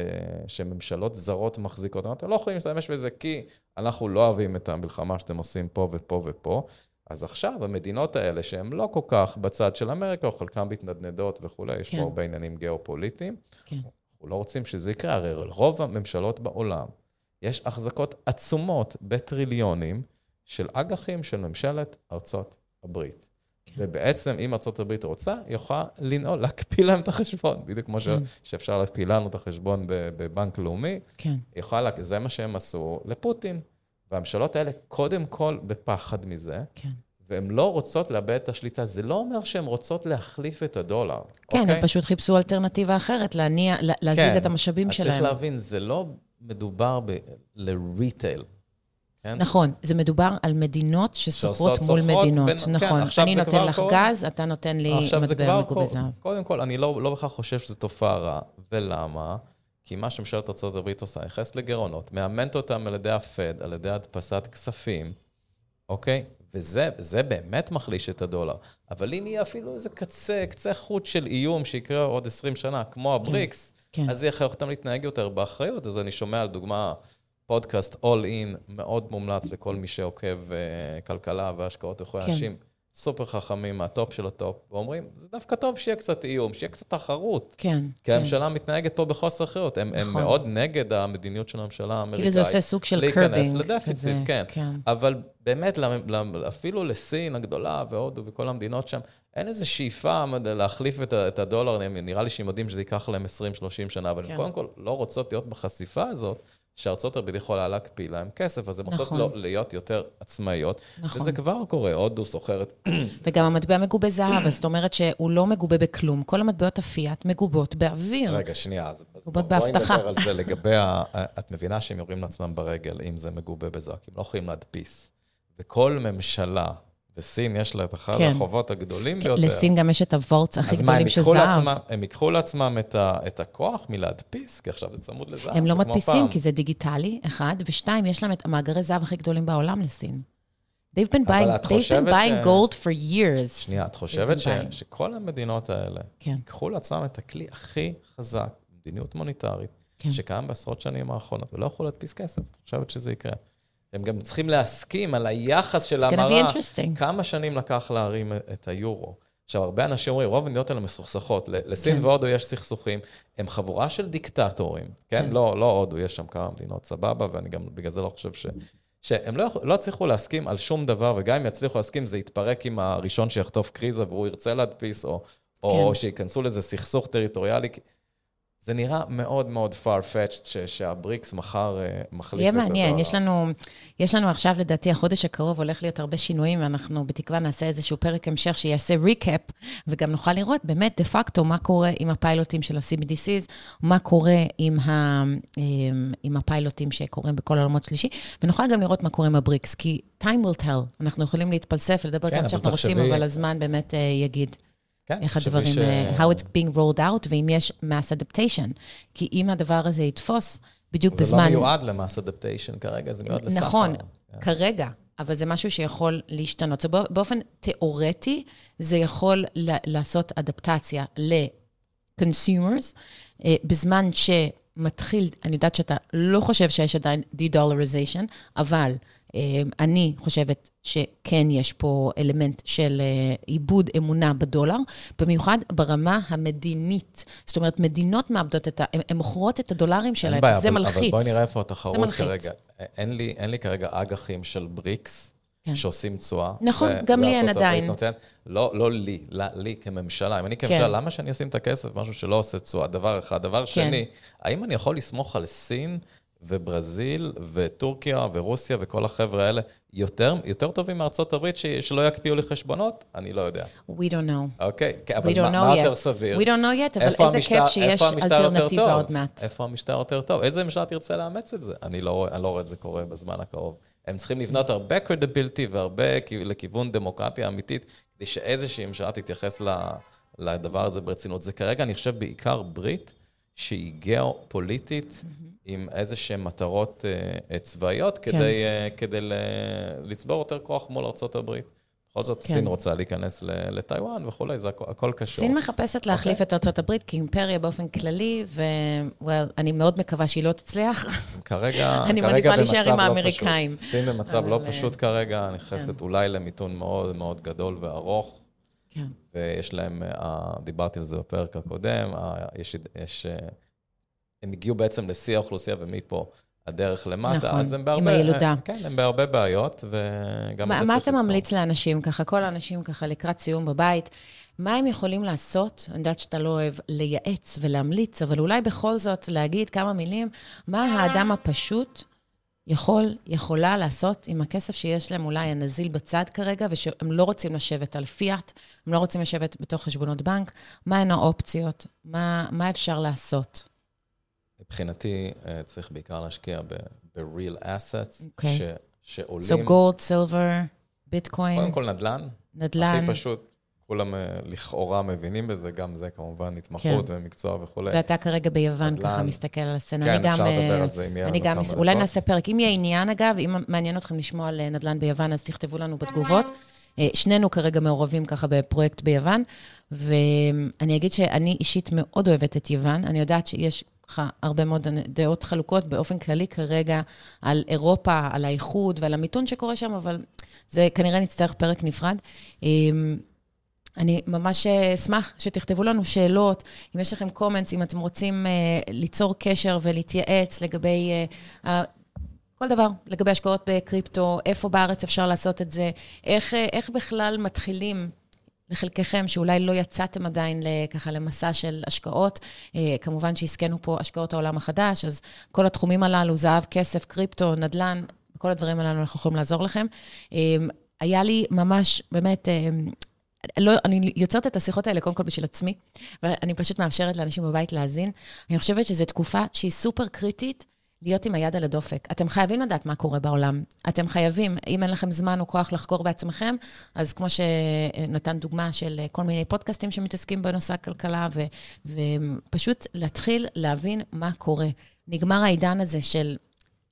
שממשלות זרות מחזיקות, אתם לא יכולים להשתמש בזה כי אנחנו לא אוהבים את המלחמה שאתם עושים פה ופה ופה. אז עכשיו המדינות האלה, שהן לא כל כך בצד של אמריקה, או חלקן מתנדנדות וכולי, כן. יש פה כן. הרבה עניינים גיאופוליטיים, כן. אנחנו לא רוצים שזה יקרה, הרי רוב הממשלות בעולם, יש החזקות עצומות בטריליונים של אג"חים של ממשלת ארצות הברית. כן. ובעצם, אם ארה"ב רוצה, היא יכולה לנעול, להקפיא להם את החשבון, בדיוק כמו כן. שאפשר להקפיא לנו את החשבון בבנק לאומי. כן. היא יכולה, זה מה שהם עשו לפוטין. והממשלות האלה, קודם כל, בפחד מזה. כן. והן לא רוצות לאבד את השליטה. זה לא אומר שהן רוצות להחליף את הדולר. כן, אוקיי? הם פשוט חיפשו אלטרנטיבה אחרת, להניע, להזיז כן. את המשאבים שלהם. אז צריך להבין, זה לא מדובר ב- לריטייל. כן? נכון, זה מדובר על מדינות שסוחרות מול מדינות. בין, כן, נכון, כן, אני נותן לך קוד, גז, אתה נותן לי מטבע מגובי זהב. קודם כל, אני לא, לא בכלל חושב שזו תופעה רעה. ולמה? כי מה שממשלת ארה"ב עושה, נכנס לגירעונות, מאמנת אותם על ידי הפד, על ידי הדפסת כספים, אוקיי? וזה באמת מחליש את הדולר. אבל אם יהיה אפילו איזה קצה, קצה חוט של איום שיקרה עוד 20 שנה, כמו הבריקס, כן, כן. אז זה יכריח אותם להתנהג יותר באחריות. אז אני שומע על דוגמה, פודקאסט All In, מאוד מומלץ לכל מי שעוקב uh, כלכלה והשקעות לכל כן. אנשים. סופר חכמים מהטופ של הטופ, ואומרים, זה דווקא טוב שיהיה קצת איום, שיהיה קצת תחרות. כן. כי כן. הממשלה מתנהגת פה בחוסר אחריות. הם, נכון. הם מאוד נגד המדיניות של הממשלה האמריקאית. כאילו זה עושה סוג של curbing. להיכנס ל deficit, כן. כן. אבל באמת, אפילו לסין הגדולה והודו וכל המדינות שם, אין איזו שאיפה להחליף את הדולר, נראה לי שהם יודעים שזה ייקח להם 20-30 שנה, אבל כן. הם קודם כל לא רוצות להיות בחשיפה הזאת, שארצות הברית יכולה להקפיא להם כסף, אז הן נכון. רוצות לא, להיות יותר עצמאיות, נכון. וזה כבר קורה, הודו סוחרת. וגם המטבע מגובה זהב, זאת אומרת שהוא לא מגובה בכלום. כל המטבעות הפיאט מגובות באוויר. רגע, שנייה, אז, אז בואי נדבר על זה לגבי, ה, את מבינה שהם יורים לעצמם ברגל, אם זה מגובה בזהב, כי הם לא יכולים להדפיס. וכל ממשלה וסין יש לה את אחד כן. החובות הגדולים כן, ביותר. לסין גם יש את הוורטס הכי גדולים של זהב. אז מה, הם ייקחו לעצמם את, ה, את הכוח מלהדפיס, כי עכשיו זה צמוד לזהב, הם לא מדפיסים, כי זה דיגיטלי, אחד, ושתיים, יש להם את המאגרי זהב הכי גדולים בעולם לסין. They've been buying, they've been buying ש... gold for years. שנייה, את חושבת ש... שכל המדינות האלה כן. ייקחו לעצמם את הכלי הכי חזק, מדיניות מוניטרית, כן. שקיים בעשרות שנים האחרונות, ולא יכולו להדפיס כסף? את חושבת שזה יקרה? הם גם צריכים להסכים על היחס של המרה. כמה שנים לקח להרים את היורו. עכשיו, הרבה אנשים אומרים, רוב המדינות האלה מסוכסכות. לסין כן. והודו יש סכסוכים. הם חבורה של דיקטטורים, כן? כן. לא, לא הודו, יש שם כמה מדינות סבבה, ואני גם בגלל זה לא חושב ש... שהם לא, לא הצליחו להסכים על שום דבר, וגם אם יצליחו להסכים, זה יתפרק עם הראשון שיחטוף קריזה והוא ירצה להדפיס, או, כן. או שייכנסו לזה סכסוך טריטוריאלי. זה נראה מאוד מאוד far-fetched שהבריקס מחר uh, מחליף את הדבר. יהיה מעניין, יש לנו, יש לנו עכשיו, לדעתי, החודש הקרוב הולך להיות הרבה שינויים, ואנחנו בתקווה נעשה איזשהו פרק המשך שיעשה recap, וגם נוכל לראות באמת, דה פקטו, מה קורה עם הפיילוטים של ה-CBDCs, מה קורה עם, ה, עם הפיילוטים שקורים בכל העולמות שלישי, ונוכל גם לראות מה קורה עם הבריקס, כי time will tell, אנחנו יכולים להתפלסף, לדבר כן, כמה שאנחנו רוצים, אבל הזמן באמת uh, יגיד. כן, איך הדברים, ש... uh, how it's being rolled out, ואם יש mass adaptation. כי אם הדבר הזה יתפוס, בדיוק זה בזמן... זה לא מיועד ל-mass adaptation כרגע, זה מיועד לסחר. נכון, yeah. כן. כרגע, אבל זה משהו שיכול להשתנות. So, באופן תיאורטי, זה יכול לעשות אדפטציה ל-consumers, uh, בזמן שמתחיל, אני יודעת שאתה לא חושב שיש עדיין de-dollarization, אבל... אמ, אני חושבת שכן יש פה אלמנט של אה, עיבוד אמונה בדולר, במיוחד ברמה המדינית. זאת אומרת, מדינות מאבדות את ה... הן מוכרות את הדולרים שלהן, זה אבל, מלחיץ. אבל בואי נראה איפה התחרות כרגע. אין לי, אין לי כרגע אג"חים של בריקס. כן. שעושים תשואה. נכון, גם לי אין עדיין. נותן, לא, לא לי, לא, לי כממשלה. אם אני כממשלה, כן. למה שאני אשים את הכסף במשהו שלא עושה תשואה? דבר אחד. דבר כן. שני, האם אני יכול לסמוך על סין וברזיל וטורקיה ורוסיה וכל החבר'ה האלה יותר, יותר טובים מארצות הברית ש, שלא יקפיאו לי חשבונות? אני לא יודע. We don't know. אוקיי, okay, אבל מה, מה יותר סביר? We don't know yet, אבל איזה המשטר, כיף שיש אלטרנטיבה עוד מעט. איפה המשטר יותר טוב? איזה ממשלה תרצה לאמץ את זה? אני לא, אני לא רואה את זה קורה בזמן הקרוב. הם צריכים לבנות הרבה קרדיביליטי והרבה לכיוון דמוקרטיה אמיתית, כדי שאיזושהי ממשלה תתייחס לדבר הזה ברצינות. זה כרגע, אני חושב, בעיקר ברית. שהיא גיאו-פוליטית, mm-hmm. עם איזה שהן מטרות uh, צבאיות, כן. כדי, uh, כדי ל- לצבור יותר כוח מול ארה"ב. בכל זאת, כן. סין רוצה להיכנס לטיוואן וכולי, זה הכ- הכל קשור. סין מחפשת להחליף okay. אוקיי. את ארה"ב כאימפריה באופן כללי, ואני מאוד מקווה שהיא לא תצליח. כרגע, אני מעדיפה להישאר עם לא האמריקאים. פשוט. סין במצב לא פשוט כרגע, נכנסת כן. אולי למיתון מאוד מאוד גדול וארוך. כן. ויש להם, אה, דיברתי על זה בפרק הקודם, יש, יש, אה, הם הגיעו בעצם לשיא האוכלוסייה ומפה הדרך למטה, נכון, אז הם בהרבה... עם הילודה. כן, הם בהרבה בעיות, וגם... מה, מה אתה ממליץ לאנשים, ככה, כל האנשים ככה לקראת סיום בבית, מה הם יכולים לעשות? אני יודעת שאתה לא אוהב לייעץ ולהמליץ, אבל אולי בכל זאת להגיד כמה מילים, מה האדם הפשוט יכול, יכולה לעשות עם הכסף שיש להם אולי הנזיל בצד כרגע, ושהם לא רוצים לשבת על פיאט, הם לא רוצים לשבת בתוך חשבונות בנק, מהן האופציות? מה, מה אפשר לעשות? מבחינתי, אה, צריך בעיקר להשקיע ב-real assets, okay. אוקיי. ש, שעולים... So gold, silver, ביטקוין. קודם כל נדל"ן. נדל"ן. הכי פשוט, כולם אה, לכאורה מבינים בזה, גם זה כמובן התמחות כן. ומקצוע וכולי. ואתה כרגע ביוון נדל"ן. ככה מסתכל על הסצנה. כן, אפשר גם, לדבר על זה אם יהיה לנו כמה דקות. אולי נעשה פרק. אם יהיה עניין, אגב, אם מעניין אתכם לשמוע על אה, נדל"ן ביוון, אז תכתבו לנו בתגובות. אה, שנינו כרגע מעורבים ככה בפרויקט ביוון, ואני אגיד שאני אישית מאוד אוהבת את יוון. אני יודעת שיש ככה הרבה מאוד דעות חלוקות באופן כללי כרגע על אירופה, על האיחוד ועל המיתון שקורה שם, אבל זה כנראה נצטרך פרק נפרד. אני ממש אה, אשמח שתכתבו לנו שאלות, אם יש לכם קומנטס, אם אתם רוצים uh, ליצור קשר ולהתייעץ לגבי uh, כל דבר, לגבי השקעות בקריפטו, איפה בארץ אפשר לעשות את זה, איך, איך בכלל מתחילים לחלקכם שאולי לא יצאתם עדיין ככה למסע של השקעות, כמובן שהזכינו פה השקעות העולם החדש, אז כל התחומים הללו, זהב, כסף, קריפטו, נדל"ן, כל הדברים הללו אנחנו יכולים לעזור לכם. היה לי ממש, באמת, לא, אני יוצרת את השיחות האלה קודם כל בשביל עצמי, ואני פשוט מאפשרת לאנשים בבית להאזין. אני חושבת שזו תקופה שהיא סופר קריטית להיות עם היד על הדופק. אתם חייבים לדעת מה קורה בעולם. אתם חייבים, אם אין לכם זמן או כוח לחקור בעצמכם, אז כמו שנתן דוגמה של כל מיני פודקאסטים שמתעסקים בנושא הכלכלה, ו, ופשוט להתחיל להבין מה קורה. נגמר העידן הזה של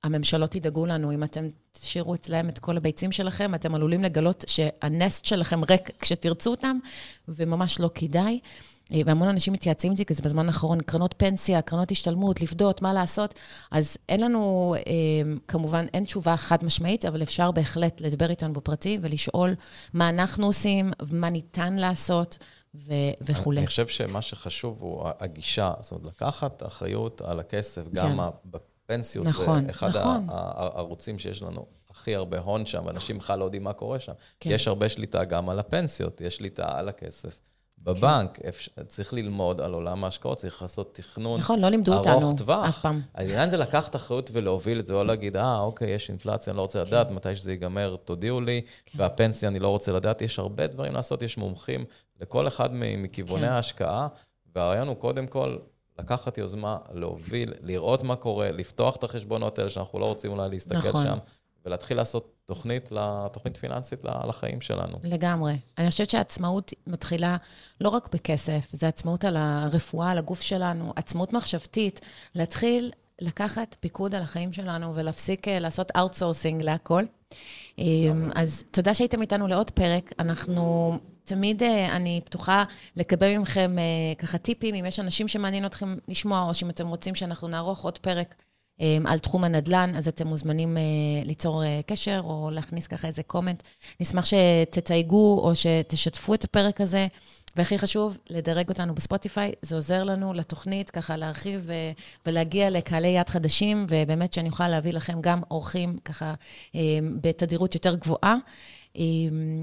הממשלות ידאגו לנו, אם אתם תשאירו אצלם את כל הביצים שלכם, אתם עלולים לגלות שהנסט שלכם ריק כשתרצו אותם, וממש לא כדאי. והמון אנשים מתייעצים איתי, כי זה בזמן האחרון, קרנות פנסיה, קרנות השתלמות, לפדות, מה לעשות. אז אין לנו, אה, כמובן, אין תשובה חד משמעית, אבל אפשר בהחלט לדבר איתנו בפרטי ולשאול מה אנחנו עושים, מה ניתן לעשות. ו- וכולי. אני חושב שמה שחשוב הוא הגישה, זאת אומרת, לקחת אחריות על הכסף, כן. גם בפנסיות. נכון, זה אחד נכון. הערוצים שיש לנו הכי הרבה הון שם, ואנשים בכלל לא יודעים מה קורה שם. כן. יש הרבה שליטה גם על הפנסיות, יש שליטה על הכסף. בבנק, כן. צריך ללמוד על עולם ההשקעות, צריך לעשות תכנון נכון, לא לימדו אותנו טווח. אף פעם. העניין זה לקחת אחריות ולהוביל את זה, או להגיד, אה, אוקיי, יש אינפלציה, אני לא רוצה כן. לדעת, מתי שזה ייגמר, תודיעו לי, כן. והפנסיה, אני לא רוצה לדעת. יש הרבה דברים לעשות, יש מומחים לכל אחד מכיווני כן. ההשקעה, והרעיון הוא קודם כל לקחת יוזמה, להוביל, לראות מה קורה, לפתוח את החשבונות האלה שאנחנו לא רוצים אולי להסתכל נכון. שם. ולהתחיל לעשות תוכנית, תוכנית פיננסית לחיים שלנו. לגמרי. אני חושבת שהעצמאות מתחילה לא רק בכסף, זה עצמאות על הרפואה, על הגוף שלנו, עצמאות מחשבתית, להתחיל לקחת פיקוד על החיים שלנו ולהפסיק אה, לעשות outsourcing להכל. אמ, אז תודה שהייתם איתנו לעוד פרק. אנחנו תמיד אה, אני פתוחה לקבל מכם אה, ככה טיפים, אם יש אנשים שמעניין אתכם לשמוע, או שאם אתם רוצים שאנחנו נערוך עוד פרק אמ, על תחום הנדל"ן, אז אתם מוזמנים אה, ליצור אה, קשר או להכניס ככה איזה קומנט. נשמח שתתייגו או שתשתפו את הפרק הזה. והכי חשוב, לדרג אותנו בספוטיפיי, זה עוזר לנו לתוכנית ככה להרחיב אה, ולהגיע לקהלי יד חדשים, ובאמת שאני אוכל להביא לכם גם אורחים ככה בתדירות יותר גבוהה.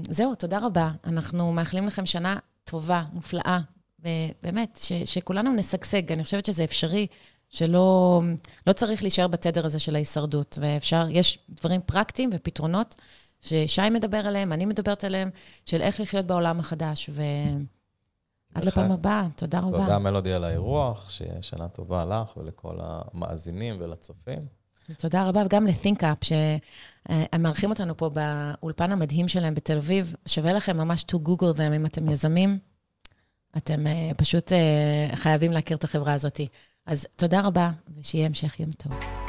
זהו, תודה רבה. אנחנו מאחלים לכם שנה טובה, מופלאה, ובאמת, ש- שכולנו נשגשג. אני חושבת שזה אפשרי. שלא לא צריך להישאר בתדר הזה של ההישרדות, ואפשר, יש דברים פרקטיים ופתרונות ששי מדבר עליהם, אני מדברת עליהם, של איך לחיות בעולם החדש. ועד לפעם הבאה, תודה רבה. תודה מלודי על האירוח, שיהיה שנה טובה לך ולכל המאזינים ולצופים. תודה רבה, וגם ל-ThinkUp, שהם מארחים אותנו פה באולפן המדהים שלהם בתל אביב. שווה לכם ממש to Google them אם אתם יזמים. אתם uh, פשוט uh, חייבים להכיר את החברה הזאת. אז תודה רבה, ושיהיה המשך יום טוב.